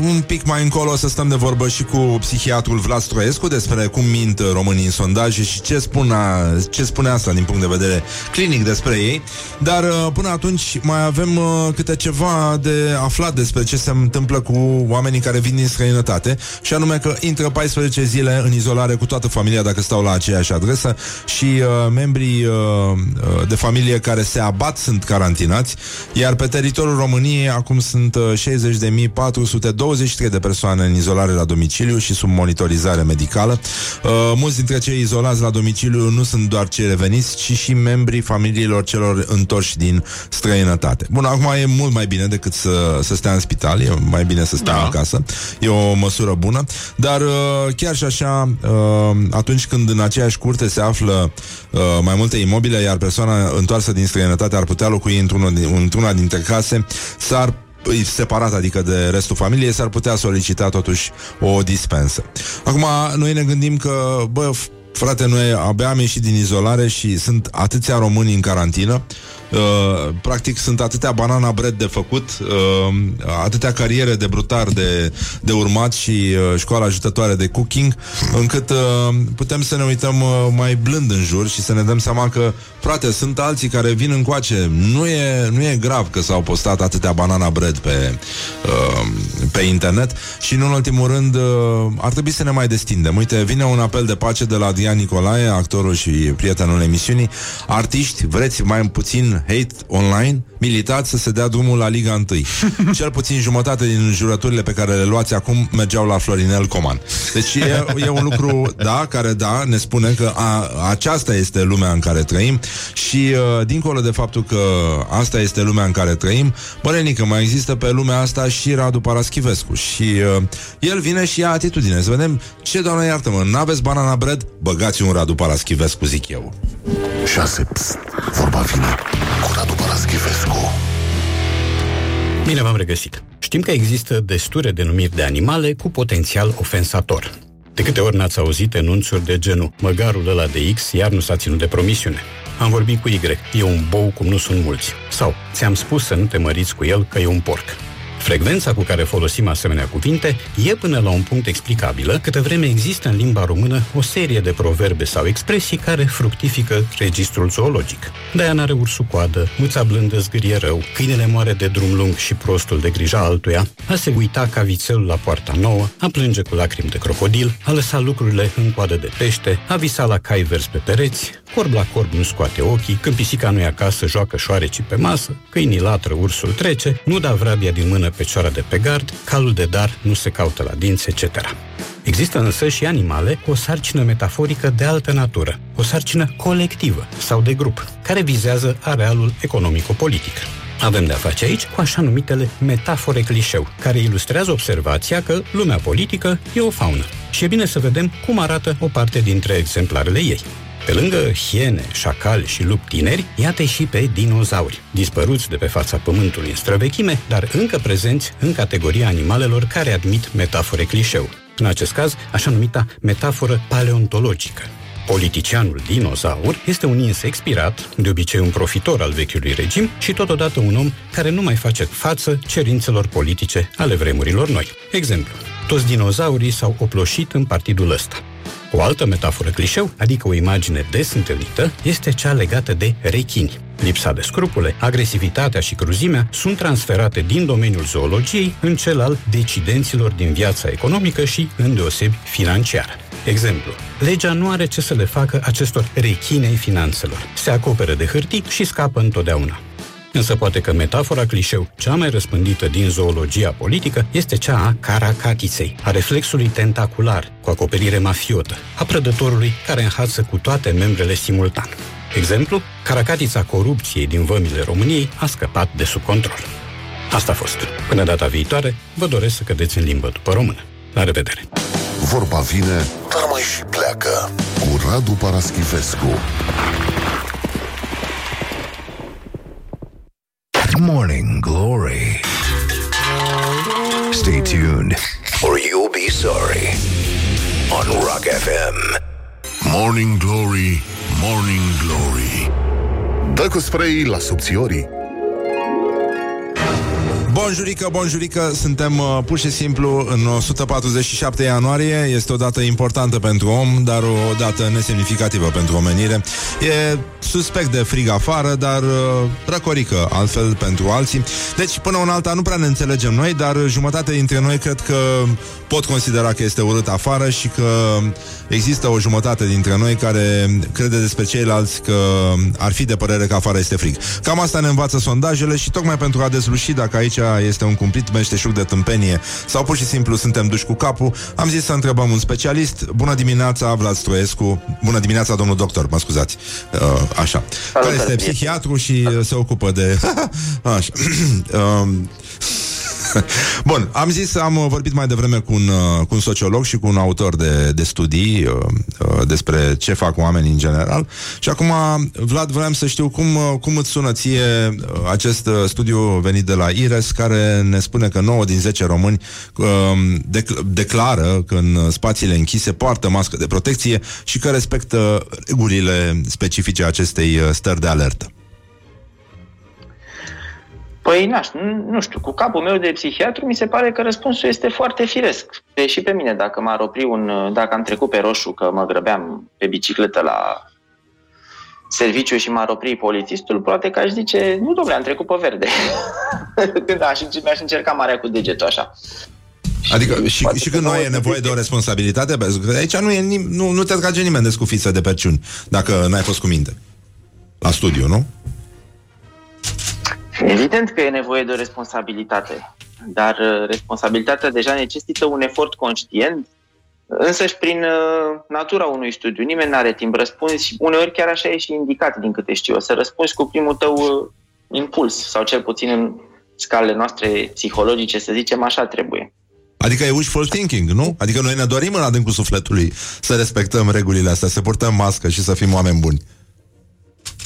un pic mai încolo o să stăm de vorbă și cu psihiatrul Vlad Stroiescu despre cum mint românii în sondaje și ce, spuna, ce spune asta din punct de vedere clinic despre ei. Dar uh, până atunci mai avem uh, câte ceva de aflat despre ce se întâmplă cu oamenii care vin din străinătate și anume că intră 14 zile în izolare cu toată familia dacă stau la aceeași adresă și uh, membrii uh, uh, de familie care se abat sunt carantinați, iar pe teritoriul României acum sunt uh, 60.423 de persoane în izolare la domiciliu și sub monitorizare medicală. Uh, mulți dintre cei izolați la domiciliu nu sunt doar cei reveniți, ci și membrii familiilor celor întorși din străinătate. Bun, acum e mult mai bine decât să, să stea în spital, e mai bine să stea Da. acasă. E o măsură bună, dar uh, chiar și așa, uh, atunci când în aceeași curte se află uh, mai multe imobile, iar persoana întoarsă din străinătate ar putea locui într-una, din- într-una dintre case, s-ar e separat, adică de restul familiei, s-ar putea solicita totuși o dispensă. Acum, noi ne gândim că, bă, f- frate, noi abia am ieșit din izolare și sunt atâția români în carantină, Uh, practic sunt atâtea banana bread de făcut, uh, atâtea cariere de brutar de, de urmat și uh, școala ajutătoare de cooking, încât uh, putem să ne uităm uh, mai blând în jur și să ne dăm seama că, frate, sunt alții care vin încoace. Nu e, nu e grav că s-au postat atâtea banana bread pe, uh, pe internet și, în ultimul rând, uh, ar trebui să ne mai destindem. Uite, vine un apel de pace de la Dian Nicolae, actorul și prietenul emisiunii. Artiști, vreți mai puțin hate online? Militați să se dea drumul la Liga 1. Cel puțin jumătate din jurăturile pe care le luați acum mergeau la Florinel Coman. Deci e, e un lucru, da, care da, ne spune că a, aceasta este lumea în care trăim și uh, dincolo de faptul că asta este lumea în care trăim, bărenică, mai există pe lumea asta și Radu Paraschivescu și uh, el vine și ia atitudine. Să vedem ce, doamne iartă-mă, n-aveți banana bread? Băgați un Radu Paraschivescu, zic eu. 6. Pst, vorba vine cu Radu Paraschivescu. Bine v-am regăsit. Știm că există destule denumiri de animale cu potențial ofensator. De câte ori n-ați auzit enunțuri de genul Măgarul ăla de X iar nu s-a ținut de promisiune. Am vorbit cu Y, e un bou cum nu sunt mulți. Sau, ți-am spus să nu te măriți cu el că e un porc. Frecvența cu care folosim asemenea cuvinte e până la un punct explicabilă, câtă vreme există în limba română o serie de proverbe sau expresii care fructifică registrul zoologic. De-aia n-are ursul coadă, muța blândă zgârie rău, câinele moare de drum lung și prostul de grija altuia, a se uita ca vițelul la poarta nouă, a plânge cu lacrimi de crocodil, a lăsat lucrurile în coadă de pește, a visat la cai vers pe pereți, corb la corb nu scoate ochii, când pisica nu e acasă, joacă șoareci pe masă, câinii latră, ursul trece, nu da vrabia din mână pe cioara de pe gard, calul de dar nu se caută la dinți, etc. Există însă și animale cu o sarcină metaforică de altă natură, o sarcină colectivă sau de grup, care vizează arealul economico-politic. Avem de-a face aici cu așa numitele metafore clișeu, care ilustrează observația că lumea politică e o faună. Și e bine să vedem cum arată o parte dintre exemplarele ei. Pe lângă hiene, șacali și lupi tineri, iată și pe dinozauri, dispăruți de pe fața pământului în străvechime, dar încă prezenți în categoria animalelor care admit metafore clișeu. În acest caz, așa numita metaforă paleontologică. Politicianul dinozaur este un ins expirat, de obicei un profitor al vechiului regim și totodată un om care nu mai face față cerințelor politice ale vremurilor noi. Exemplu, toți dinozaurii s-au oploșit în partidul ăsta. O altă metaforă clișeu, adică o imagine des întâlnită, este cea legată de rechini. Lipsa de scrupule, agresivitatea și cruzimea sunt transferate din domeniul zoologiei în cel al decidenților din viața economică și, îndeosebi, financiară. Exemplu. Legea nu are ce să le facă acestor rechine ai finanțelor. Se acoperă de hârtii și scapă întotdeauna. Însă poate că metafora clișeu cea mai răspândită din zoologia politică este cea a caracatiței, a reflexului tentacular cu acoperire mafiotă, a prădătorului care înhață cu toate membrele simultan. Exemplu, caracatița corupției din vămile României a scăpat de sub control. Asta a fost. Până data viitoare, vă doresc să cădeți în limbă după română. La revedere! Vorba vine, dar mai și pleacă cu Radu Paraschivescu. Morning Glory. Stay tuned, or you'll be sorry. on Rock FM. Morning Glory, Morning Glory. Dă cu spray la subțiorii. Bonjurică, bonjurică, suntem uh, pur și simplu în 147 ianuarie, este o dată importantă pentru om, dar o dată nesemnificativă pentru omenire. E suspect de frig afară, dar uh, răcorică altfel pentru alții. Deci, până un alta nu prea ne înțelegem noi, dar jumătate dintre noi cred că pot considera că este urât afară și că există o jumătate dintre noi care crede despre ceilalți că ar fi de părere că afară este frig. Cam asta ne învață sondajele și tocmai pentru a dezluși dacă aici este un cumplit meșteșug de tâmpenie sau pur și simplu suntem duși cu capul, am zis să întrebăm un specialist. Bună dimineața, Vlad Stroescu. Bună dimineața, domnul doctor, mă scuzați. Uh, așa. Salut, care este bine. psihiatru și uh, se ocupă de... așa. um, Bun, am zis, am uh, vorbit mai devreme cu un, uh, cu un sociolog și cu un autor de, de studii uh, uh, despre ce fac oamenii în general și acum, Vlad, vreau să știu cum, uh, cum îți sună ție uh, acest uh, studiu venit de la IRES care ne spune că 9 din 10 români uh, dec- declară că în spațiile închise poartă mască de protecție și că respectă regulile specifice acestei uh, stări de alertă. Păi, n-aș, nu, nu știu, cu capul meu de psihiatru mi se pare că răspunsul este foarte firesc. Pe, și pe mine, dacă m-ar opri un, dacă am trecut pe roșu, că mă grăbeam pe bicicletă la serviciu și m-ar opri polițistul, poate că aș zice, nu, domnule, am trecut pe verde. Când aș, mi-aș încerca marea cu degetul așa. Adică și, și când nu e nevoie de o responsabilitate, pentru că aici nu, e nim- nu, nu te trage nimeni de scufiță de perciuni, dacă n-ai fost cu minte. La studiu, nu? Evident că e nevoie de o responsabilitate, dar uh, responsabilitatea deja necesită un efort conștient, însăși prin uh, natura unui studiu. Nimeni nu are timp răspuns și uneori chiar așa e și indicat, din câte știu eu, să răspunzi cu primul tău uh, impuls, sau cel puțin în scalele noastre psihologice, să zicem, așa trebuie. Adică e wishful thinking, nu? Adică noi ne dorim în adâncul sufletului să respectăm regulile astea, să purtăm mască și să fim oameni buni.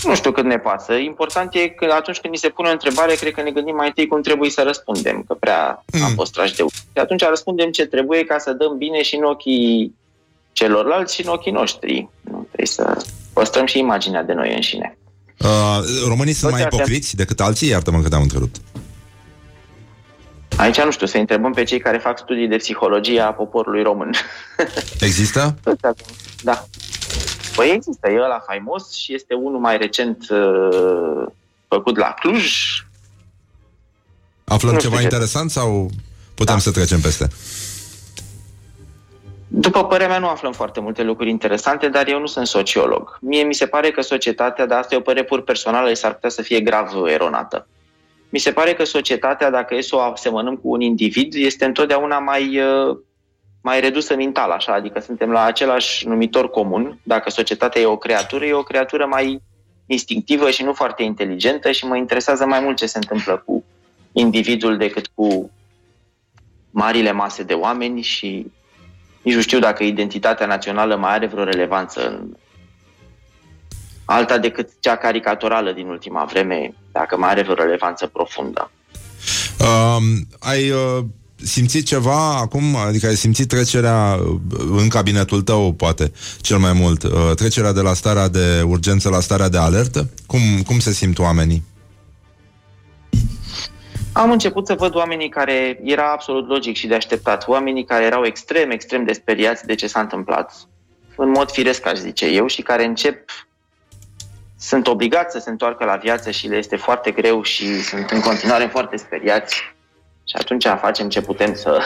Nu știu cât ne pasă. Important e că atunci când ni se pune o întrebare, cred că ne gândim mai întâi cum trebuie să răspundem, că prea mm. am fost trași de uși. Și atunci răspundem ce trebuie ca să dăm bine și în ochii celorlalți și în ochii noștri. Nu trebuie să păstrăm și imaginea de noi înșine. Uh, românii sunt mai Toate astea- ipocriți decât alții? Iartă-mă că te-am întrerupt. Aici nu știu, să întrebăm pe cei care fac studii de psihologie a poporului român. Există? Da. Păi există, e ăla faimos și este unul mai recent uh, făcut la Cluj. Aflăm Nu ceva știu ce- interesant sau putem da. să trecem peste? După părerea mea, nu aflăm foarte multe lucruri interesante, dar eu nu sunt sociolog. Mie mi se pare că societatea, dar asta e o părere pur personală, s-ar putea să fie grav eronată. Mi se pare că societatea, dacă e să o asemănăm cu un individ, este întotdeauna mai, uh, mai redusă mental, așa, adică suntem la același numitor comun. Dacă societatea e o creatură, e o creatură mai instinctivă și nu foarte inteligentă și mă interesează mai mult ce se întâmplă cu individul decât cu marile mase de oameni și nici nu știu dacă identitatea națională mai are vreo relevanță în alta decât cea caricaturală din ultima vreme, dacă mai are vreo relevanță profundă. Uh, ai uh, simțit ceva acum? Adică ai simțit trecerea uh, în cabinetul tău, poate, cel mai mult, uh, trecerea de la starea de urgență la starea de alertă? Cum, cum se simt oamenii? Am început să văd oamenii care era absolut logic și de așteptat, oamenii care erau extrem, extrem de speriați de ce s-a întâmplat, în mod firesc, aș zice eu, și care încep sunt obligați să se întoarcă la viață și le este foarte greu și sunt în continuare foarte speriați. Și atunci facem ce putem să,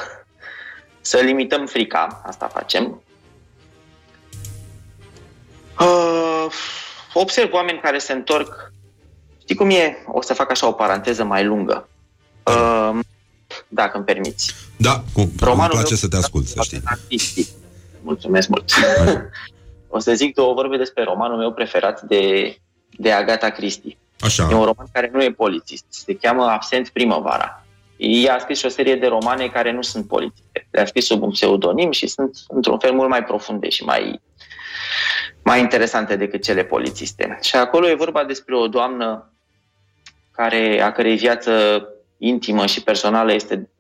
să limităm frica. Asta facem. Uh, observ oameni care se întorc. Știi cum e? O să fac așa o paranteză mai lungă. Uh, dacă îmi permiți. Da, cu, Romanul îmi place meu- să te ascult, să știi. Cristi. Mulțumesc mult. o să zic două vorbe despre romanul meu preferat de, de Agatha Christie. Așa. E un roman care nu e polițist. Se cheamă Absent primăvara. Ea a scris și o serie de romane care nu sunt polițiste. Le-a scris sub un pseudonim și sunt, într-un fel, mult mai profunde și mai, mai interesante decât cele polițiste. Și acolo e vorba despre o doamnă care, a cărei viață intimă și personală este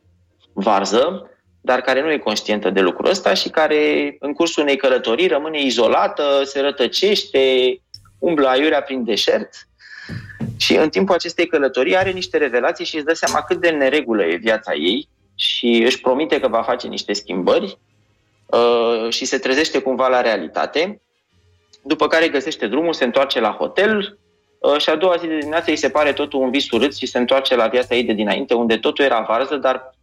varză, dar care nu e conștientă de lucrul ăsta și care în cursul unei călătorii rămâne izolată, se rătăcește, umblă aiurea prin deșert și în timpul acestei călătorii are niște revelații și își dă seama cât de neregulă e viața ei și își promite că va face niște schimbări uh, și se trezește cumva la realitate, după care găsește drumul, se întoarce la hotel uh, și a doua zi de dimineață îi se pare totul un vis urât și se întoarce la viața ei de dinainte, unde totul era varză, dar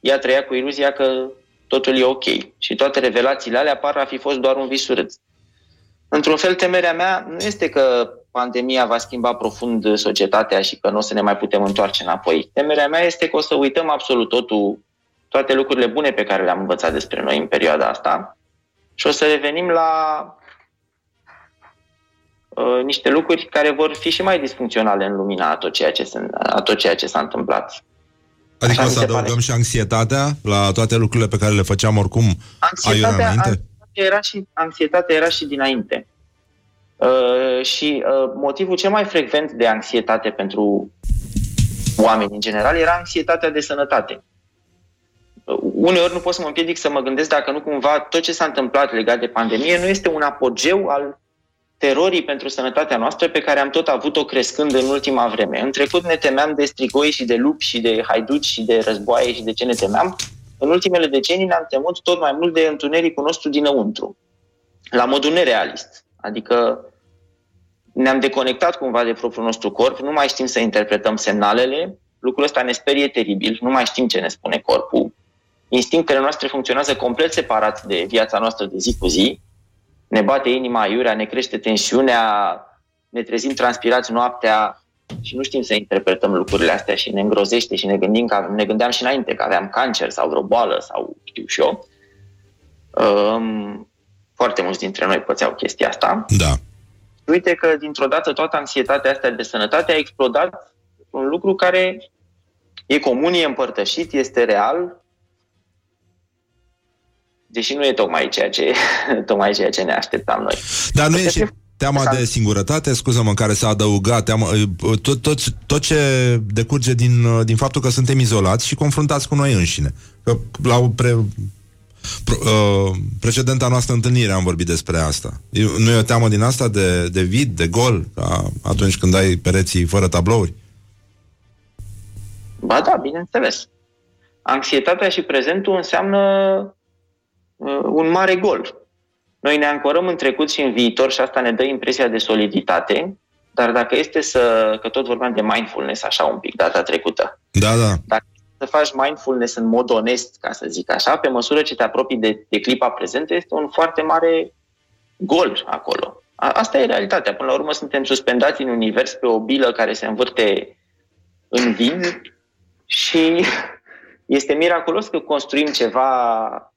ea trăia cu iluzia că totul e ok. Și toate revelațiile alea par a fi fost doar un vis urât. Într-un fel, temerea mea nu este că pandemia va schimba profund societatea și că nu o să ne mai putem întoarce înapoi. Temerea mea este că o să uităm absolut totul, toate lucrurile bune pe care le-am învățat despre noi în perioada asta și o să revenim la uh, niște lucruri care vor fi și mai disfuncționale în lumina a tot ceea ce, se, a tot ceea ce s-a întâmplat. Adică Așa o mi să se adăugăm pare. și anxietatea la toate lucrurile pe care le făceam oricum aiurea Anxietatea, înainte? anxietatea, era și, anxietatea era și dinainte. Uh, și uh, motivul cel mai frecvent de anxietate pentru oameni în general era anxietatea de sănătate. Uh, uneori nu pot să mă împiedic să mă gândesc dacă nu cumva tot ce s-a întâmplat legat de pandemie nu este un apogeu al terorii pentru sănătatea noastră pe care am tot avut-o crescând în ultima vreme. În trecut ne temeam de strigoi și de lupi și de haiduci și de războaie și de ce ne temeam. În ultimele decenii ne-am temut tot mai mult de întunericul nostru dinăuntru, la modul nerealist. Adică ne-am deconectat cumva de propriul nostru corp, nu mai știm să interpretăm semnalele, lucrul ăsta ne sperie teribil, nu mai știm ce ne spune corpul. Instinctele noastre funcționează complet separat de viața noastră de zi cu zi, ne bate inima aiurea, ne crește tensiunea, ne trezim transpirați noaptea și nu știm să interpretăm lucrurile astea și ne îngrozește și ne gândim că ne gândeam și înainte că aveam cancer sau vreo boală sau știu și eu. Um, foarte mulți dintre noi pățeau chestia asta. Da. Uite că dintr-o dată toată anxietatea asta de sănătate a explodat un lucru care e comun, e împărtășit, este real, deși nu e tocmai ceea ce, tocmai ceea ce ne așteptam noi. Dar nu e și teama de singurătate, scuză-mă, în care s-a adăugat teama, tot, tot, tot ce decurge din, din faptul că suntem izolați și confruntați cu noi înșine. Că la o pre, pro, uh, precedenta noastră întâlnire am vorbit despre asta. E, nu e o teamă din asta de, de vid, de gol, ca atunci când ai pereții fără tablouri? Ba da, bineînțeles. Anxietatea și prezentul înseamnă uh, un mare gol. Noi ne ancorăm în trecut și în viitor și asta ne dă impresia de soliditate, dar dacă este să, că tot vorbeam de mindfulness așa un pic data trecută, Da, da. dacă să faci mindfulness în mod onest, ca să zic așa, pe măsură ce te apropii de, de clipa prezentă, este un foarte mare gol acolo. A, asta e realitatea. Până la urmă suntem suspendați în univers pe o bilă care se învârte în vid și este miraculos că construim ceva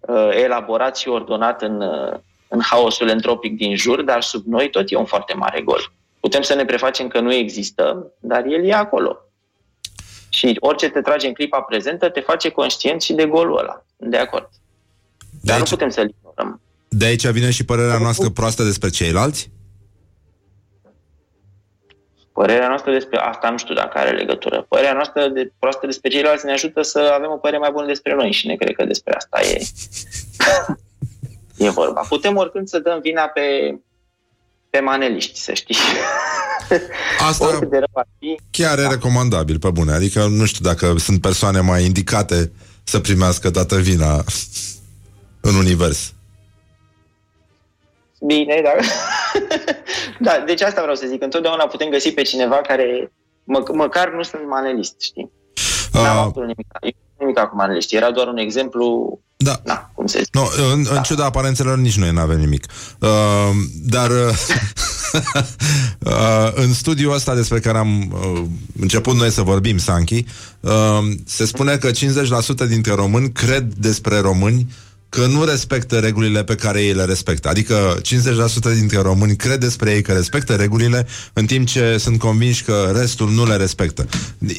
uh, elaborat și ordonat în, uh, în haosul entropic din jur, dar sub noi tot e un foarte mare gol. Putem să ne prefacem că nu există, dar el e acolo. Și orice te trage în clipa prezentă te face conștient și de golul ăla. De acord. De Dar aici, nu putem să-l ignorăm. de aici vine și părerea noastră proastă despre ceilalți? Părerea noastră despre asta nu știu dacă are legătură. Părerea noastră de proastă despre ceilalți ne ajută să avem o părere mai bună despre noi și ne cred că despre asta e, e vorba. Putem oricând să dăm vina pe, pe maneliști, să știi. Asta Oricât de rău ar fi, chiar e recomandabil, pe bune. Adică nu știu dacă sunt persoane mai indicate să primească dată vina în univers. Bine, dar... da, deci asta vreau să zic. Întotdeauna putem găsi pe cineva care mă, măcar nu sunt manelist, știi? N-am avut nimic, nimic cu maneliști. Era doar un exemplu... Da. Na, cum se zice. No, în, în ciuda aparențelor, nici noi nu avem nimic. Uh, dar uh, uh, în studiul ăsta despre care am uh, început noi să vorbim, Sanchi, uh, se spune că 50% dintre români cred despre români că nu respectă regulile pe care ei le respectă. Adică 50% dintre români cred despre ei că respectă regulile, în timp ce sunt convinși că restul nu le respectă.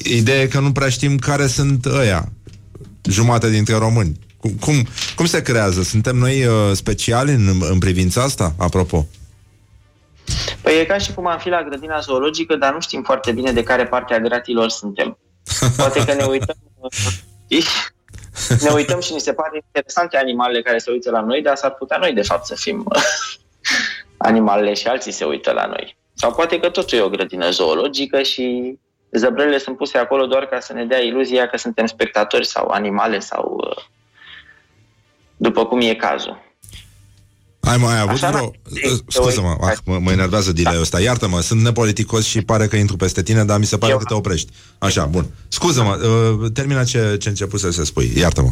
Ideea e că nu prea știm care sunt ăia, jumate dintre români. Cum, cum, cum se creează? Suntem noi uh, speciali în, în privința asta, apropo? Păi e ca și cum am fi la grădina zoologică, dar nu știm foarte bine de care parte a gratilor suntem. Poate că ne uităm... știi? ne uităm și ni se pare interesante animalele care se uită la noi, dar s-ar putea noi, de fapt, să fim animalele și alții se uită la noi. Sau poate că totul e o grădină zoologică și zăbrele sunt puse acolo doar ca să ne dea iluzia că suntem spectatori sau animale sau uh, după cum e cazul. Ai mai avut Așa, vreo... da. Scuze-mă, ah, mă, mă enervează delay ăsta. Iartă-mă, sunt nepoliticos și pare că intru peste tine, dar mi se pare că te oprești. Așa, bun. Scuză-mă, uh, termina ce, ce începuse să spui. Iartă-mă.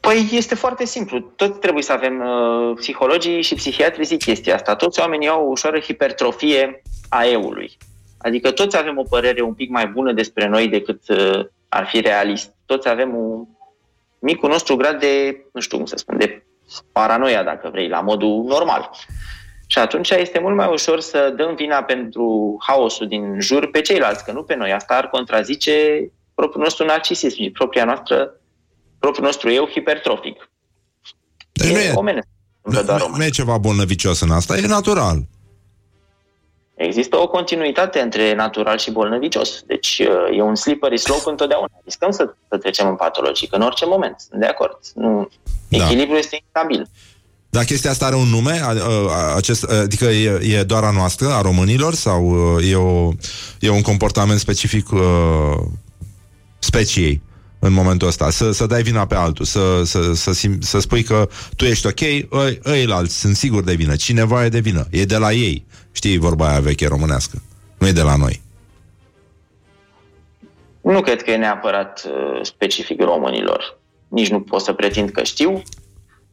Păi este foarte simplu. Tot trebuie să avem uh, psihologii și psihiatrii zic chestia asta. Toți oamenii au o ușoară hipertrofie a eului. Adică toți avem o părere un pic mai bună despre noi decât uh, ar fi realist. Toți avem un micul nostru grad de, nu știu cum să spun, de paranoia, dacă vrei, la modul normal. Și atunci este mult mai ușor să dăm vina pentru haosul din jur pe ceilalți, că nu pe noi. Asta ar contrazice propriul nostru narcisism și propria noastră, propriul nostru eu hipertrofic. Deci nu e, omenesc. nu, nu, nu e ceva bolnăvicios în asta, e natural. Există o continuitate între natural și bolnăvicios. Deci uh, e un slippery slope întotdeauna. Riscăm să, să trecem în patologic în orice moment. Sunt de acord. Nu, echilibrul este instabil. Dar chestia asta are un nume? A- a- Acest, adică e, e doar a noastră, a românilor? Sau uh, e, o, e un comportament specific uh, speciei în momentul ăsta? Să, să dai vina pe altul, să, să, să, sim, să spui că tu ești ok, ei, ei alți sunt sigur de vină. Cineva e de vină. E de la ei. Știi vorba aia veche românească. Nu e de la noi. Nu cred că e neapărat uh, specific românilor. Nici nu pot să pretind că știu.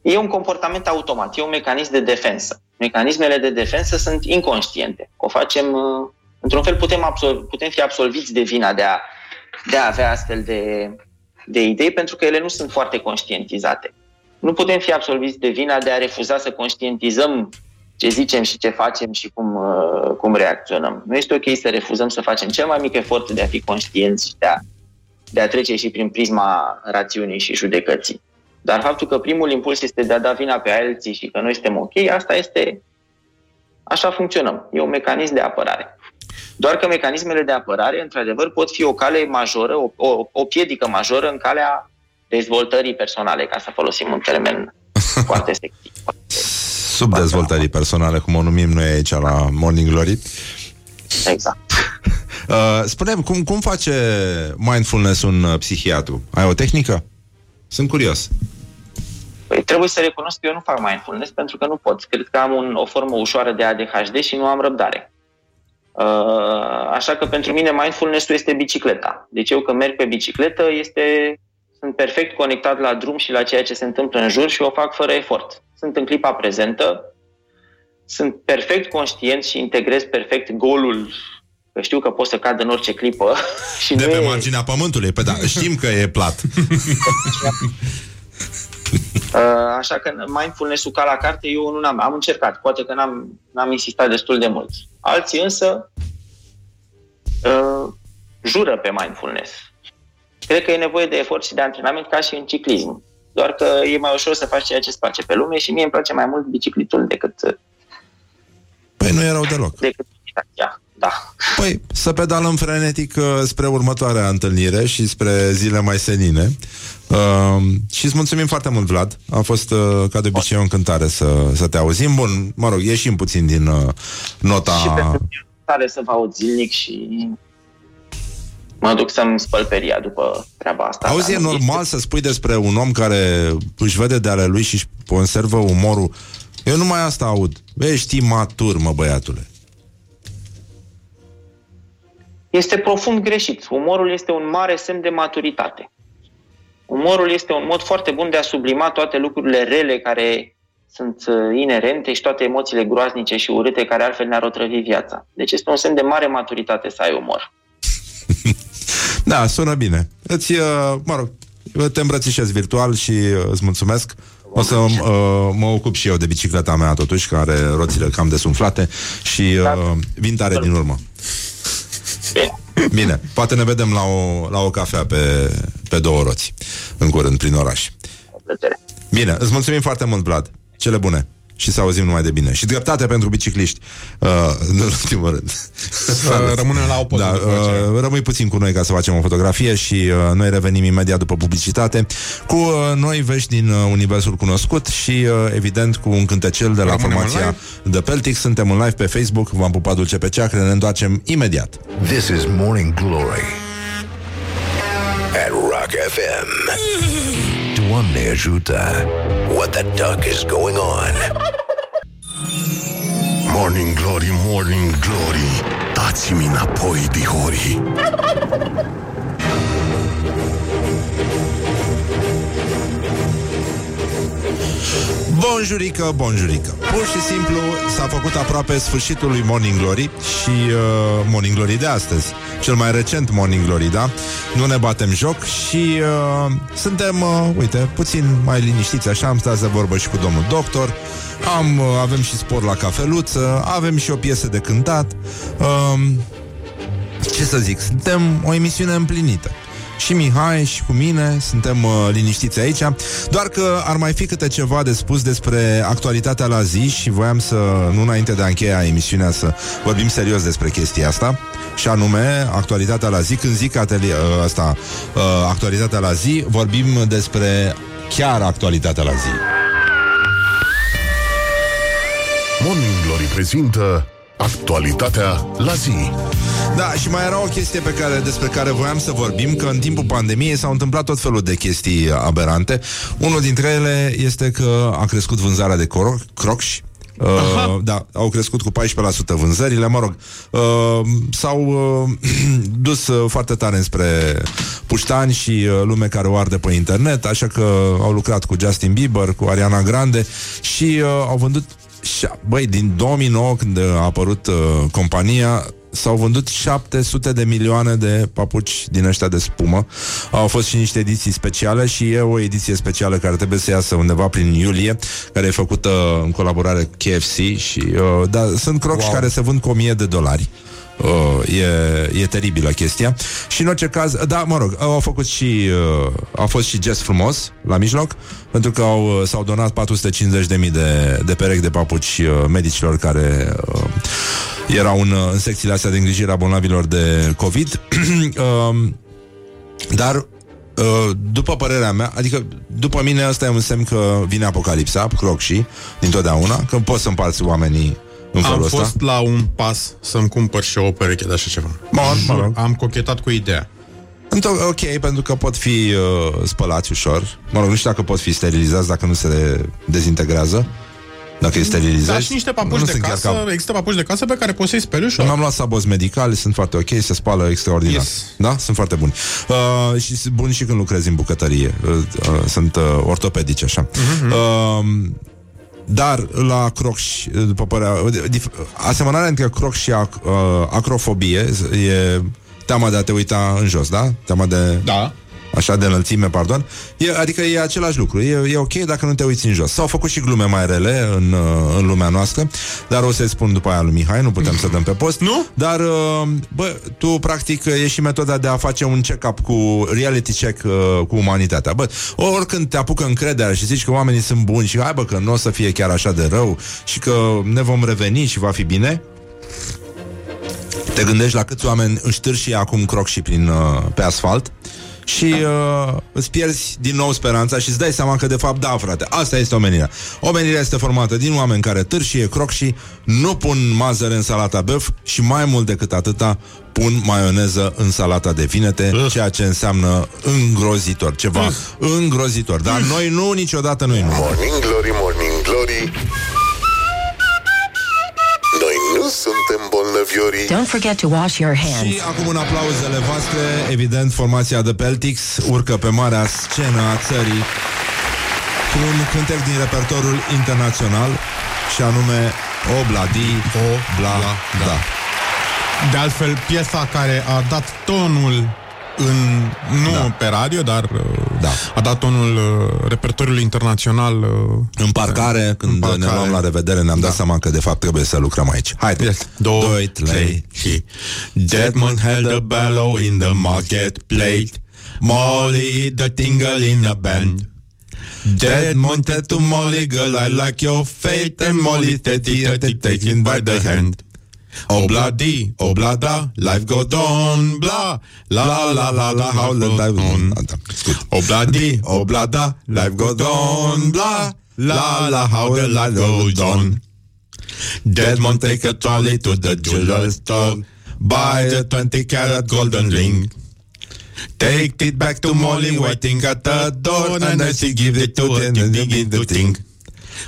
E un comportament automat, e un mecanism de defensă. Mecanismele de defensă sunt inconștiente. O facem, uh, într-un fel putem, absol- putem fi absolviți de vina de a, de a avea astfel de, de idei pentru că ele nu sunt foarte conștientizate. Nu putem fi absolviți de vina de a refuza să conștientizăm ce zicem și ce facem și cum, uh, cum reacționăm. Nu este ok să refuzăm să facem cel mai mic efort de a fi conștienți și de a, de a trece și prin prisma rațiunii și judecății. Dar faptul că primul impuls este de a da vina pe alții și că noi suntem ok, asta este... Așa funcționăm. E un mecanism de apărare. Doar că mecanismele de apărare, într-adevăr, pot fi o cale majoră, o, o, o piedică majoră în calea dezvoltării personale, ca să folosim un termen foarte sexy. Subdezvoltării personale, cum o numim noi aici la Morning Glory. Exact. Uh, spune cum, cum face mindfulness un uh, psihiatru? Ai o tehnică? Sunt curios. Păi trebuie să recunosc că eu nu fac mindfulness pentru că nu pot. Cred că am un, o formă ușoară de ADHD și nu am răbdare. Uh, așa că pentru mine mindfulness-ul este bicicleta. Deci eu când merg pe bicicletă este, sunt perfect conectat la drum și la ceea ce se întâmplă în jur și o fac fără efort. Sunt în clipa prezentă, sunt perfect conștient și integrez perfect golul că știu că pot să cad în orice clipă. Și De nu pe e- marginea pământului, pe da, știm că e plat. Uh, Așa că mindfulness-ul ca la carte eu nu am, am încercat, poate că n-am, n-am insistat destul de mult. Alții însă uh, jură pe mindfulness. Cred că e nevoie de efort și de antrenament ca și în ciclism. Doar că e mai ușor să faci ceea ce îți place pe lume și mie îmi place mai mult biciclitul decât, Păi nu e rău deloc. decât ea. Da. Păi, să pedalăm frenetic uh, spre următoarea întâlnire și spre zile mai senine. Uh, și îți mulțumim foarte mult, Vlad. A fost, uh, ca de obicei, o încântare să, să te auzim. Bun, mă rog, ieșim puțin din uh, nota... Și pentru mine e tare să vă aud zilnic și mă duc să-mi spăl peria după treaba asta. Auzi, e normal să spui despre un om care își vede de ale lui și își conservă umorul. Eu numai asta aud. Ești matur, mă, băiatule. Este profund greșit. Umorul este un mare semn de maturitate. Umorul este un mod foarte bun de a sublima toate lucrurile rele care sunt uh, inerente și toate emoțiile groaznice și urâte care altfel ne-ar otrăvi viața. Deci este un semn de mare maturitate să ai umor. Da, sună bine. Îți, uh, mă rog, te îmbrățișez virtual și uh, îți mulțumesc. O să uh, mă ocup și eu de bicicleta mea, totuși, care are roțile cam desumflate și uh, vin tare din urmă. Bine, poate ne vedem la o, la o cafea pe, pe două roți, în curând, prin oraș. Bine, îți mulțumim foarte mult, Vlad. Cele bune. Și să auzim numai de bine. Și dreptate pentru bicicliști. Uh, în ultimul rând. Să rămânem la o poză Da, după aceea. uh, rămâi puțin cu noi ca să facem o fotografie și uh, noi revenim imediat după publicitate cu uh, noi vești din uh, universul cunoscut și uh, evident cu un cântecel de la Rămânem în formația The Peltic. Suntem în live pe Facebook, v-am pupat dulce pe ceacră, ne întoarcem imediat. This is Morning Glory at Rock FM. Ajută! What the duck is going on? Morning Glory, Morning Glory, dați-mi înapoi. Bonjurică, bonjurică. Pur și simplu s-a făcut aproape sfârșitul lui Morning Glory Și uh, Morning Glory de astăzi. Cel mai recent Morning Glory, da? Nu ne batem joc și uh, suntem, uh, uite, puțin mai liniștiți Așa am stat de vorbă și cu domnul doctor am, uh, Avem și spor la cafeluță Avem și o piesă de cântat uh, Ce să zic, suntem o emisiune împlinită și Mihai și cu mine suntem uh, liniștiți aici. Doar că ar mai fi câte ceva de spus despre actualitatea la zi Și voiam să, nu înainte de a încheia emisiunea Să vorbim serios despre chestia asta. Și anume, actualitatea la zi Când zic atelier, uh, asta, uh, actualitatea la zi Vorbim despre chiar actualitatea la zi. Morning Glory prezintă actualitatea la zi. Da, și mai era o chestie pe care, despre care voiam să vorbim, că în timpul pandemiei s-au întâmplat tot felul de chestii aberante. Unul dintre ele este că a crescut vânzarea de coro- crocși. Uh, da, au crescut cu 14% vânzările, mă rog, uh, s-au uh, dus uh, foarte tare înspre puștani și uh, lume care o arde pe internet, așa că au lucrat cu Justin Bieber, cu Ariana Grande și uh, au vândut și, băi, din 2009 când a apărut uh, compania S-au vândut 700 de milioane de papuci din ăștia de spumă Au fost și niște ediții speciale Și e o ediție specială care trebuie să iasă undeva prin iulie Care e făcută în colaborare cu KFC și, uh, da, Sunt crocs wow. care se vând cu 1000 de dolari Uh, e, e teribilă chestia. Și în orice caz, da, mă rog Au făcut și, uh, a fost și gest frumos La mijloc, pentru că au, uh, s-au donat 450.000 de, de perechi de papuci uh, medicilor Care uh, erau în, uh, în secțiile astea de îngrijire a bolnavilor de COVID. Uh, Dar uh, după părerea mea, adică după mine asta e un semn că vine apocalipsa, crocșii, dintotdeauna, că poți să împarți oamenii în felul Am ăsta. fost la un pas să-mi cumpăr și eu o pereche de așa ceva. Bun, mă rog. Am cochetat cu ideea. Într- ok, pentru că pot fi uh, spălați ușor. Mă rog, nu știu dacă pot fi sterilizați dacă nu se dezintegrează. Dacă îi sterilizezi. Da, și niște papuci Nu de sunt chiar casă, ca- există papuci de casă pe care poți să-i speli ușor. Mi-am luat sabos medicali, sunt foarte ok, se spală extraordinar. Yes. Da? Sunt foarte buni. Uh, și sunt buni și când lucrezi în bucătărie. Uh, uh, sunt uh, ortopedici, așa. Mhm. Uh, dar la croc și, după părerea... dif- Asemănarea între croc și ac, uh, acrofobie e teama de a te uita în jos, da? Teama de... Da. Așa de înălțime, pardon. E, Adică e același lucru. E, e ok dacă nu te uiți în jos. S-au făcut și glume mai rele în, uh, în lumea noastră Dar o să-i spun după aia lui Mihai Nu putem să dăm pe post. Nu? Dar, uh, bă, tu practic e și metoda de a face un check-up Cu reality check uh, cu umanitatea. Bă, oricând te apucă încrederea Și zici că oamenii sunt buni Și hai bă că nu o să fie chiar așa de rău Și că ne vom reveni și va fi bine te gândești la câți oameni își târșie acum croc și prin, uh, pe asfalt și uh, îți pierzi din nou speranța și îți dai seama că de fapt da, frate, asta este omenirea. Omenirea este formată din oameni care târșie croc și nu pun mazăre în salata băf și mai mult decât atâta pun maioneză în salata de vinete, ceea ce înseamnă îngrozitor, ceva îngrozitor. Dar noi nu, niciodată noi nu. Morning Glory, Morning Glory Noi nu suntem bolnăviorii Don't forget to wash your hands. Și acum în aplauzele voastre, evident, formația The Peltics urcă pe marea scenă a țării cu un cântec din repertorul internațional și anume Obladi, Obla, da. De altfel, piesa care a dat tonul în, nu Da. pe radio, dar uh, Da. a dat tonul uh, repertoriului internațional. Uh, În parcare, când parcare. ne luăm la revedere, ne-am dat seama că de fapt trebuie să lucrăm aici. Haide! Yes. Doi, trei și Deadman held a bellow in the marketplace Molly the tingle in a band Dead Monte to Molly, girl, I like your fate. And Molly, steady, steady, taken by the hand. Oh bloody, oh blada, life goes on, blah, la la la la la, how the life on. Mm. Oh bloody, oh blada, life goes on, blah, la la, how the life goes on. Desmond take a trolley to the jeweler's store, buy the 20 carat golden ring. Take it back to Molly waiting at the door, and then she give it to them and they give the thing.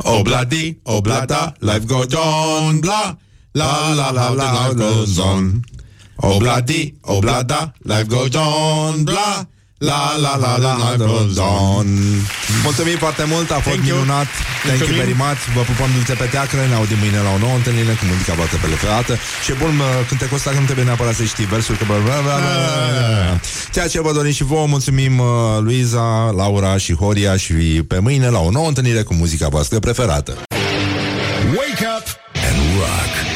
Oh bloody, oh blada, life goes on, blah, la la la la, life goes on. Oh bloody, oh blada, life goes on, blah, la la la la, life goes on. Mulțumim foarte mult, a fost minunat. Thank you very much. Vă pupăm dulce pe teacră, ne audim mâine la o nouă întâlnire cu muzica voastră pe ferată. Și e bun mă, cântecul ăsta că nu trebuie neapărat să știi versuri, că bla, bla, bla, bla. Ceea ce vă dorim și vouă, mulțumim uh, Luiza, Laura și Horia și pe mâine la o nouă întâlnire cu muzica voastră preferată. Wake up and rock.